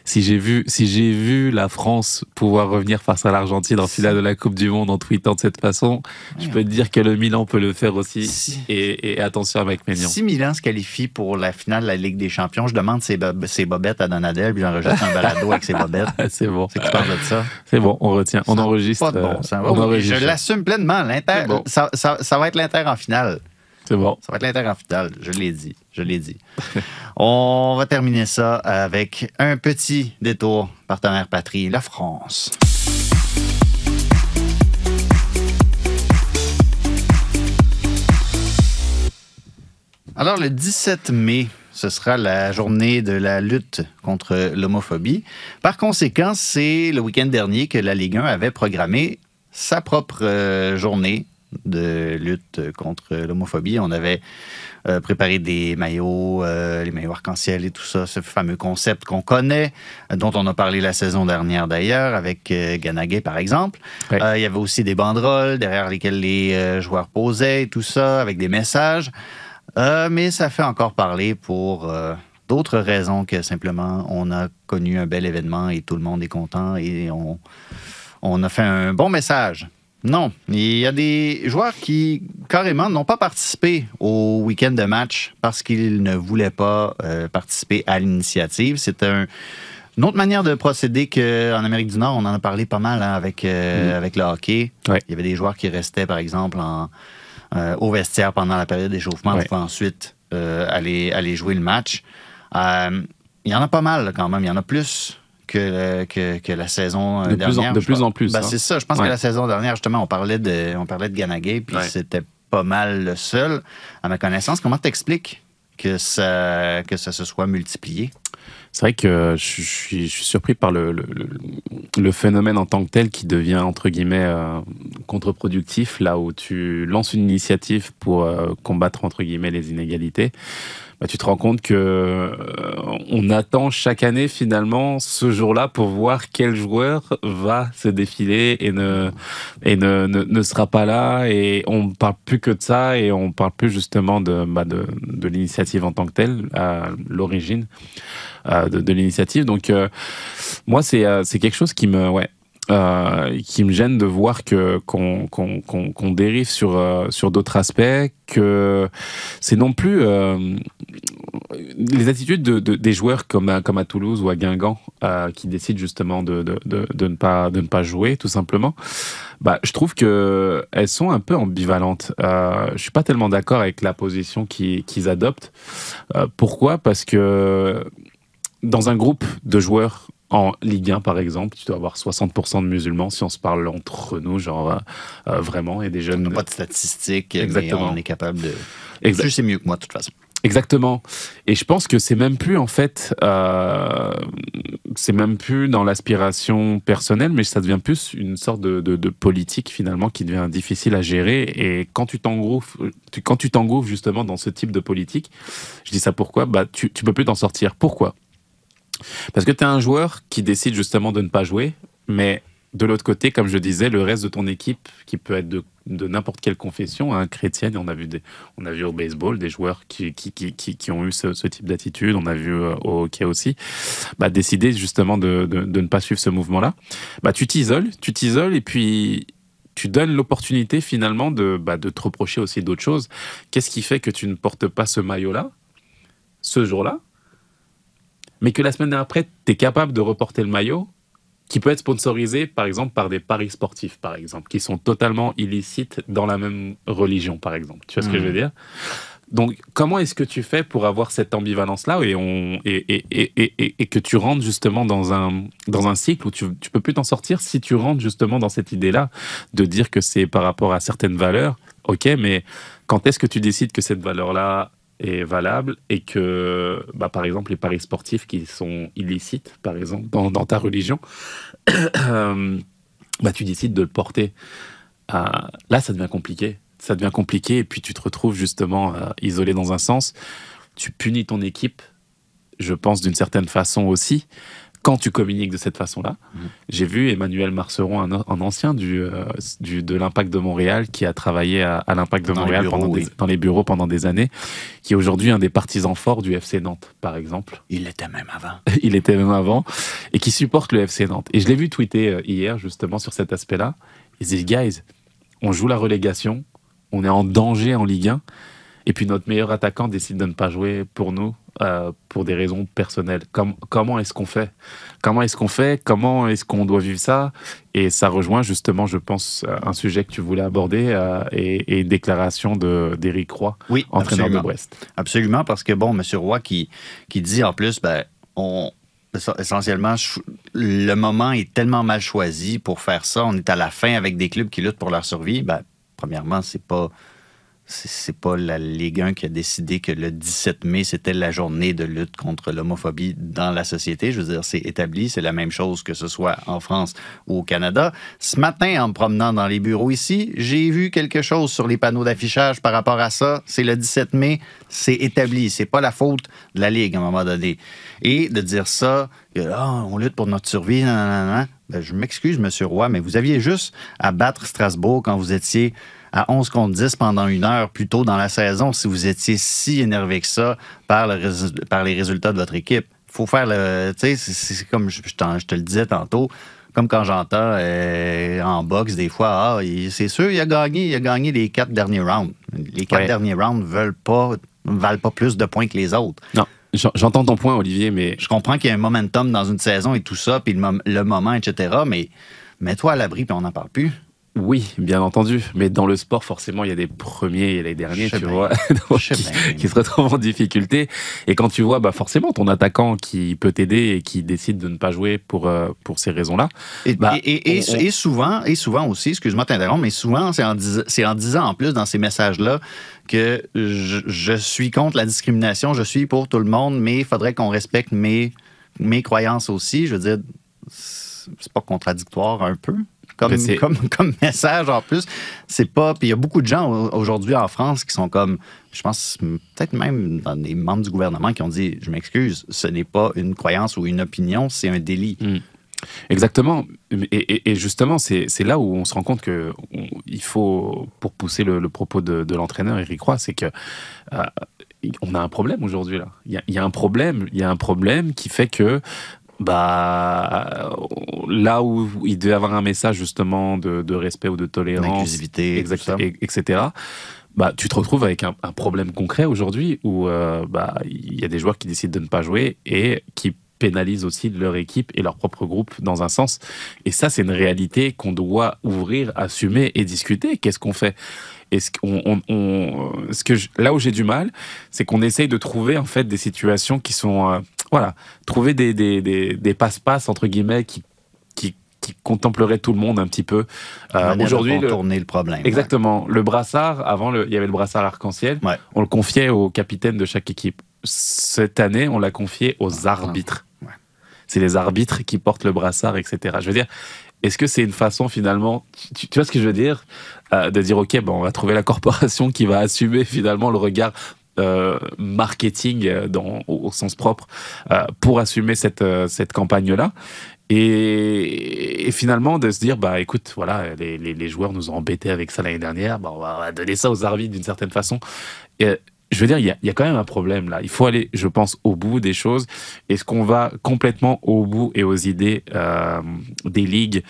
Si j'ai vu, si j'ai vu la France pouvoir revenir face à l'Argentine en finale de la Coupe du Monde en tweetant de cette façon, je peux te dire que le Milan peut le faire aussi. Si- Et, et attention avec Maignan. Si Milan se qualifie pour la finale de la Ligue des Champions, je demande ses, bob- ses bobettes à Donadel, puis j'enregistre un balado avec ses bobettes. *laughs* C'est bon, C'est que tu parles de ça? c'est bon, on retient, on enregistre. Pas de bon euh, sens. on enregistre. je l'assume pleinement. L'Inter, bon. ça, ça- ça va être l'Inter en finale. C'est bon. Ça va être l'Inter en finale. Je l'ai dit. Je l'ai dit. On va terminer ça avec un petit détour partenaire patrie, la France. Alors, le 17 mai, ce sera la journée de la lutte contre l'homophobie. Par conséquent, c'est le week-end dernier que la Ligue 1 avait programmé sa propre euh, journée de lutte contre l'homophobie. On avait euh, préparé des maillots, euh, les maillots arc-en-ciel et tout ça, ce fameux concept qu'on connaît, dont on a parlé la saison dernière d'ailleurs, avec euh, Ganagay par exemple. Euh, il y avait aussi des banderoles derrière lesquelles les joueurs posaient et tout ça, avec des messages. Mais ça fait encore parler pour d'autres raisons que simplement on a connu un bel événement et tout le monde est content et on, on a fait un bon message. Non, il y a des joueurs qui carrément n'ont pas participé au week-end de match parce qu'ils ne voulaient pas euh, participer à l'initiative. C'est un- une autre manière de procéder qu'en Amérique du Nord. On en a parlé pas mal hein, avec, euh, avec le hockey. Ouais. Il y avait des joueurs qui restaient, par exemple, en, euh, au vestiaire pendant la période d'échauffement Ouais. pour ensuite aller, aller jouer le match. Il y en a pas mal là, quand même. Il y en a plus que, que, que la saison De plus en- dernière. de plus en plus, Ben, hein. C'est ça. Je pense Ouais. que la saison dernière, justement, on parlait de, on parlait de Ganagay, puis Ouais. c'était pas mal le seul, à ma connaissance. Comment t'expliques que ça, que ça se soit multiplié? C'est vrai que je suis, je suis surpris par le- le phénomène en tant que tel qui devient, entre guillemets, euh, contre-productif, là où tu lances une initiative pour euh, combattre, entre guillemets, les inégalités. Bah, tu te rends compte que euh, on attend chaque année finalement ce jour-là pour voir quel joueur va se défiler et ne et ne, ne, sera pas là et on parle plus que de ça et on parle plus justement de bah, de, de l'initiative en tant que telle à l'origine euh, de, l'initiative. Donc, euh, moi, c'est c'est quelque chose qui me, ouais, euh, qui me gêne de voir qu'on dérive sur euh, sur d'autres aspects, que c'est non plus euh, les attitudes de, de- des joueurs comme à, Toulouse ou à Guingamp qui décident justement de, ne pas jouer tout simplement. Bah, je trouve que elles sont un peu ambivalentes. Je suis pas tellement d'accord avec la position qui- qu'ils adoptent. Pourquoi? Parce que dans un groupe de joueurs en Ligue 1, par exemple, tu dois avoir 60% de musulmans, si on se parle entre nous, genre euh, euh, vraiment, et des On jeunes. n'a pas de statistiques, Exactement. mais on est capable de... Exact- Tu sais mieux que moi, de toute façon. Exactement. Et je pense que c'est même plus, en fait, euh, c'est même plus dans l'aspiration personnelle, mais ça devient plus une sorte de, de- de politique, finalement, qui devient difficile à gérer. Et quand tu t'engouffres, tu- quand tu t'engouffres, justement, dans ce type de politique, je dis ça pourquoi? Bah, tu, tu peux plus t'en sortir. Pourquoi? Parce que tu es un joueur qui décide justement de ne pas jouer, mais de l'autre côté, comme je disais, le reste de ton équipe, qui peut être de, n'importe quelle confession, hein, chrétienne, on a vu on a vu au baseball des joueurs qui, qui, qui, qui, qui ont eu ce, ce type d'attitude, on a vu euh, au hockey aussi, bah, décider justement de, de, de ne pas suivre ce mouvement-là. Bah, tu t'isoles, tu t'isoles et puis tu donnes l'opportunité finalement de, bah, de te reprocher aussi d'autres choses. Qu'est-ce qui fait que tu ne portes pas ce maillot-là, ce jour-là, mais que la semaine après, tu es capable de reporter le maillot qui peut être sponsorisé, par exemple, par des paris sportifs, par exemple, qui sont totalement illicites dans la même religion, par exemple. Tu vois ce que je veux dire? Donc, comment est-ce que tu fais pour avoir cette ambivalence-là et, que tu rentres justement dans un, dans un cycle où tu, tu peux plus t'en sortir si tu rentres justement dans cette idée-là de dire que c'est par rapport à certaines valeurs, ok, mais quand est-ce que tu décides que cette valeur-là est valable et que, bah, par exemple, les paris sportifs qui sont illicites, par exemple, dans, ta religion, *coughs* bah, tu décides de le porter. là, ça devient compliqué. Ça devient compliqué et puis tu te retrouves justement euh, isolé dans un sens. Tu punis ton équipe, je pense d'une certaine façon aussi, quand tu communiques de cette façon-là. J'ai vu Emmanuel Marceron, un, un ancien du, euh, du- de l'Impact de Montréal, qui a travaillé à, à l'Impact de Dans les Montréal bureaux, pendant oui. des- dans les bureaux pendant des années, qui est aujourd'hui un des partisans forts du FC Nantes, par exemple. Il l'était même avant. *laughs* Il était même avant, et qui supporte le FC Nantes. Et je l'ai vu tweeter euh, hier, justement, sur cet aspect-là. Il dit, guys, on joue la relégation, on est en danger en Ligue 1, et puis notre meilleur attaquant décide de ne pas jouer pour nous, euh, pour des raisons personnelles. Com- comment est-ce qu'on fait? Comment est-ce qu'on fait? Comment est-ce qu'on doit vivre ça? Et ça rejoint justement, je pense, euh, un sujet que tu voulais aborder, euh, et, et une déclaration d'Éric Roy, Oui, entraîneur absolument. de Brest. Absolument, parce que, bon, M. Roy qui, qui dit en plus, ben, on, essentiellement, le moment est tellement mal choisi pour faire ça. On est à la fin avec des clubs qui luttent pour leur survie. Ben, premièrement, c'est pas. C'est pas la Ligue 1 qui a décidé que le 17 mai, c'était la journée de lutte contre l'homophobie dans la société. Je veux dire, c'est établi, c'est la même chose que ce soit en France ou au Canada. Ce matin, en me promenant dans les bureaux ici, j'ai vu quelque chose sur les panneaux d'affichage par rapport à ça. C'est le 17 mai, c'est établi. C'est pas la faute de la Ligue à un moment donné. Et de dire ça, Ah, on lutte pour notre survie, nan, nan, nan. Ben, je m'excuse, M. Roy, mais vous aviez juste à battre Strasbourg quand vous étiez à 11 contre 10 pendant une heure plus tôt dans la saison si vous étiez si énervé que ça par, le résu- par les résultats de votre équipe. faut faire le. Tu sais, c'est- comme je, je t'en- je te le disais tantôt. Comme quand j'entends euh, en boxe, des fois, ah, c'est sûr, il a gagné, il a gagné les quatre derniers rounds. Les quatre Ouais. derniers rounds veulent pas, valent pas plus de points que les autres. Non, j'en- j'entends ton point, Olivier, mais Je comprends qu'il y a un momentum dans une saison et tout ça, puis le, le moment, etc., mais mets-toi à l'abri, puis on n'en parle plus. Oui, bien entendu. Mais dans le sport, forcément, il y a des premiers et les derniers, tu vois, *laughs* qui, qui se retrouvent en difficulté. Et quand tu vois, bah, forcément, ton attaquant qui peut t'aider et qui décide de ne pas jouer pour, euh, pour ces raisons-là. Et, Bah, et- et- et- on- on- et souvent, et souvent aussi, excuse-moi de t'interrompre, mais souvent, c'est en, disant en plus dans ces messages-là que je, je suis contre la discrimination, je suis pour tout le monde, mais il faudrait qu'on respecte mes, mes croyances aussi. Je veux dire, c'est pas contradictoire un peu? Comme, c'est- comme, comme message en plus, c'est pas. Puis il y a beaucoup de gens au- aujourd'hui en France qui sont comme, je pense, peut-être même dans des membres du gouvernement qui ont dit Je m'excuse, ce n'est pas une croyance ou une opinion, c'est un délit. Exactement. Et, et- et justement, c'est là où on se rend compte que on- il faut, pour pousser le, le propos de, de l'entraîneur Eric Roy, c'est que euh, on a un problème aujourd'hui là. Il y a, il y a un problème. Il y a un problème qui fait que bah là où il devait avoir un message justement de, de respect ou de tolérance, D'inclusivité, exact- et- etc. Bah, tu te retrouves avec un, un problème concret aujourd'hui où euh, bah, il y a des joueurs qui décident de ne pas jouer et qui pénalisent aussi leur équipe et leur propre groupe dans un sens. Et ça, c'est une réalité qu'on doit ouvrir, assumer et discuter. Qu'est-ce qu'on fait? Est-ce qu'on, on- on- ce que je- là où j'ai du mal, c'est qu'on essaye de trouver en fait des situations qui sont, euh, voilà, trouver des, des, des, des passe-passe entre guillemets qui, qui, qui contempleraient tout le monde un petit peu. Euh, Aujourd'hui, le- tourner le problème. Exactement. Le brassard, avant, le- il y avait le brassard arc-en-ciel. Ouais. On le confiait au capitaine de chaque équipe. Cette année, on l'a confié aux arbitres. Ouais. C'est les arbitres qui portent le brassard, etc. Je veux dire, est-ce que c'est une façon finalement, tu, tu vois ce que je veux dire, Euh, de dire ok, bon, on va trouver la corporation qui va assumer finalement le regard euh, marketing euh, au, sens propre euh, pour assumer cette, cette campagne-là. Et, finalement, de se dire, bah écoute, voilà, les, les- joueurs nous ont embêtés avec ça l'année dernière, bah, on va on va donner ça aux arbitres d'une certaine façon. Je veux dire, il y, a, quand même un problème là. Il faut aller, je pense, au bout des choses. Est-ce qu'on va complètement au bout et aux idées des ligues,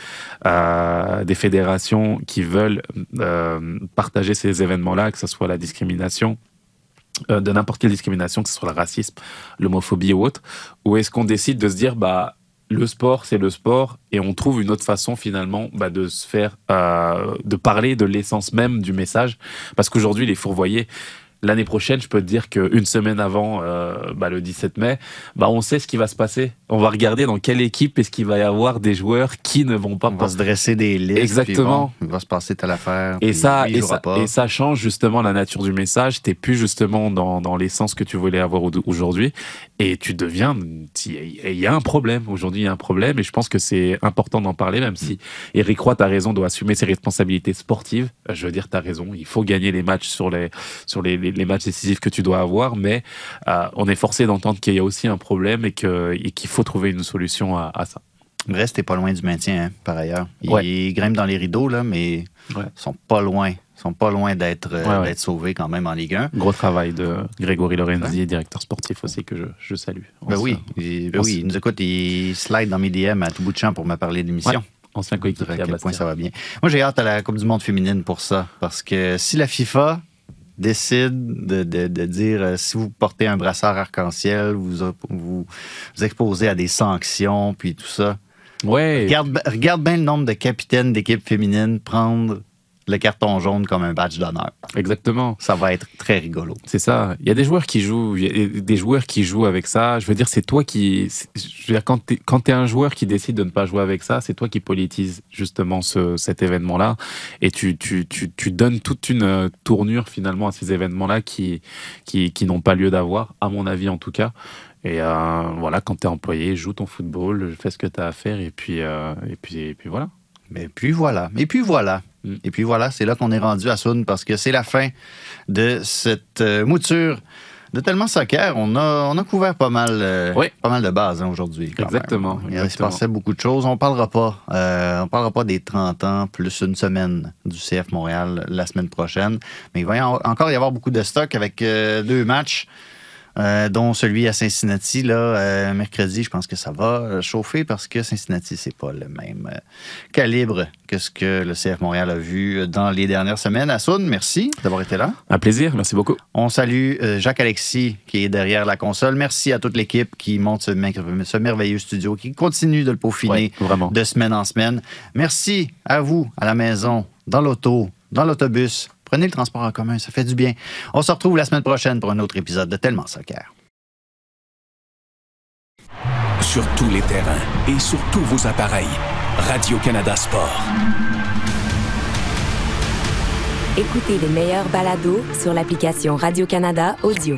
des fédérations qui veulent partager ces événements-là, que ce soit la discrimination, euh, de n'importe quelle discrimination, que ce soit le racisme, l'homophobie ou autre, ou est-ce qu'on décide de se dire, bah, le sport, c'est le sport, et on trouve une autre façon finalement bah, de se faire, euh, de parler de l'essence même du message, parce qu'aujourd'hui, les fourvoyés, l'année prochaine, je peux te dire qu'une semaine avant euh, bah, le 17 mai, bah, on sait ce qui va se passer. On va regarder dans quelle équipe est-ce qu'il va y avoir des joueurs qui ne vont pas. On va se dresser des listes. Exactement. bon, il va se passer telle affaire. Et ça, et, et change justement la nature du message. T'es plus justement dans, dans l'essence que tu voulais avoir au- aujourd'hui. Et tu deviens. Il y a un problème. Aujourd'hui, il y a un problème. Et je pense que c'est important d'en parler, même si Eric Roy, t'as raison, doit assumer ses responsabilités sportives. Je veux dire, t'as raison. Il faut gagner les matchs sur les, sur les, les- les matchs décisifs que tu dois avoir. Mais euh, on est forcé d'entendre qu'il y a aussi un problème et qu'il faut trouver une solution à, à ça. Brest est pas loin du maintien, hein, par ailleurs. Ils Ouais. grimpent dans les rideaux, là, mais Ouais. ils sont pas loin. Sont pas loin d'être euh, Ouais, ouais. d'être sauvés quand même en Ligue 1. Gros travail de Grégory Lorenzi, directeur sportif aussi, que je, je salue. Ben oui, il, ben oui, il nous écoute, il slide dans mes DM à tout bout de champ pour me parler de l'émission. Ancien coéquipier à à quel point ça va bien. Moi, j'ai hâte à la Coupe du Monde féminine pour ça. Parce que si la FIFA décide de, de- de dire euh, si vous portez un brassard arc-en-ciel, vous, vous vous exposez à des sanctions, puis tout ça. Ouais. Regarde, regarde bien le nombre de capitaines d'équipes féminines prendre le carton jaune comme un badge d'honneur. Exactement. Ça va être très rigolo. C'est ça. Il y a des joueurs qui jouent, il y a des joueurs qui jouent avec ça. Je veux dire, c'est toi qui, je veux dire, quand quand t'es un joueur qui décide de ne pas jouer avec ça, c'est toi qui politise justement ce, cet événement-là. Et tu, tu, tu, tu donnes toute une euh, tournure finalement à ces événements-là qui, qui, qui n'ont pas lieu d'avoir, à mon avis en tout cas. Et euh, voilà, quand t'es employé, joue ton football, fais ce que t'as à faire et puis, euh, et puis, et puis voilà. Mais puis voilà. Et puis voilà. Mm. Et puis voilà, c'est là qu'on est rendu à Soun parce que c'est la fin de cette euh, mouture de tellement soccer. On a, on a couvert pas mal, euh, Oui. pas mal de bases hein, aujourd'hui. Exactement. Il se passait beaucoup de choses. On parlera pas. euh, on parlera pas des 30 ans plus une semaine du CF Montréal la semaine prochaine. Mais il va y en- encore y avoir beaucoup de stock avec deux matchs. Euh, dont celui à Cincinnati, là, euh, mercredi, je pense que ça va chauffer parce que Cincinnati, c'est pas le même euh, calibre que ce que le CF Montréal a vu dans les dernières semaines. Assoun, merci d'avoir été là. Un plaisir, merci beaucoup. On salue Jacques-Alexis qui est derrière la console. Merci à toute l'équipe qui monte ce, mer- ce merveilleux studio, qui continue de le peaufiner Ouais, de semaine en semaine. Merci à vous, à la maison, dans l'auto, dans l'autobus. Prenez le transport en commun, ça fait du bien. On se retrouve la semaine prochaine pour un autre épisode de Tellement Soccer. Sur tous les terrains et sur tous vos appareils. Radio-Canada Sport. Écoutez les meilleurs balados sur l'application Radio-Canada Audio.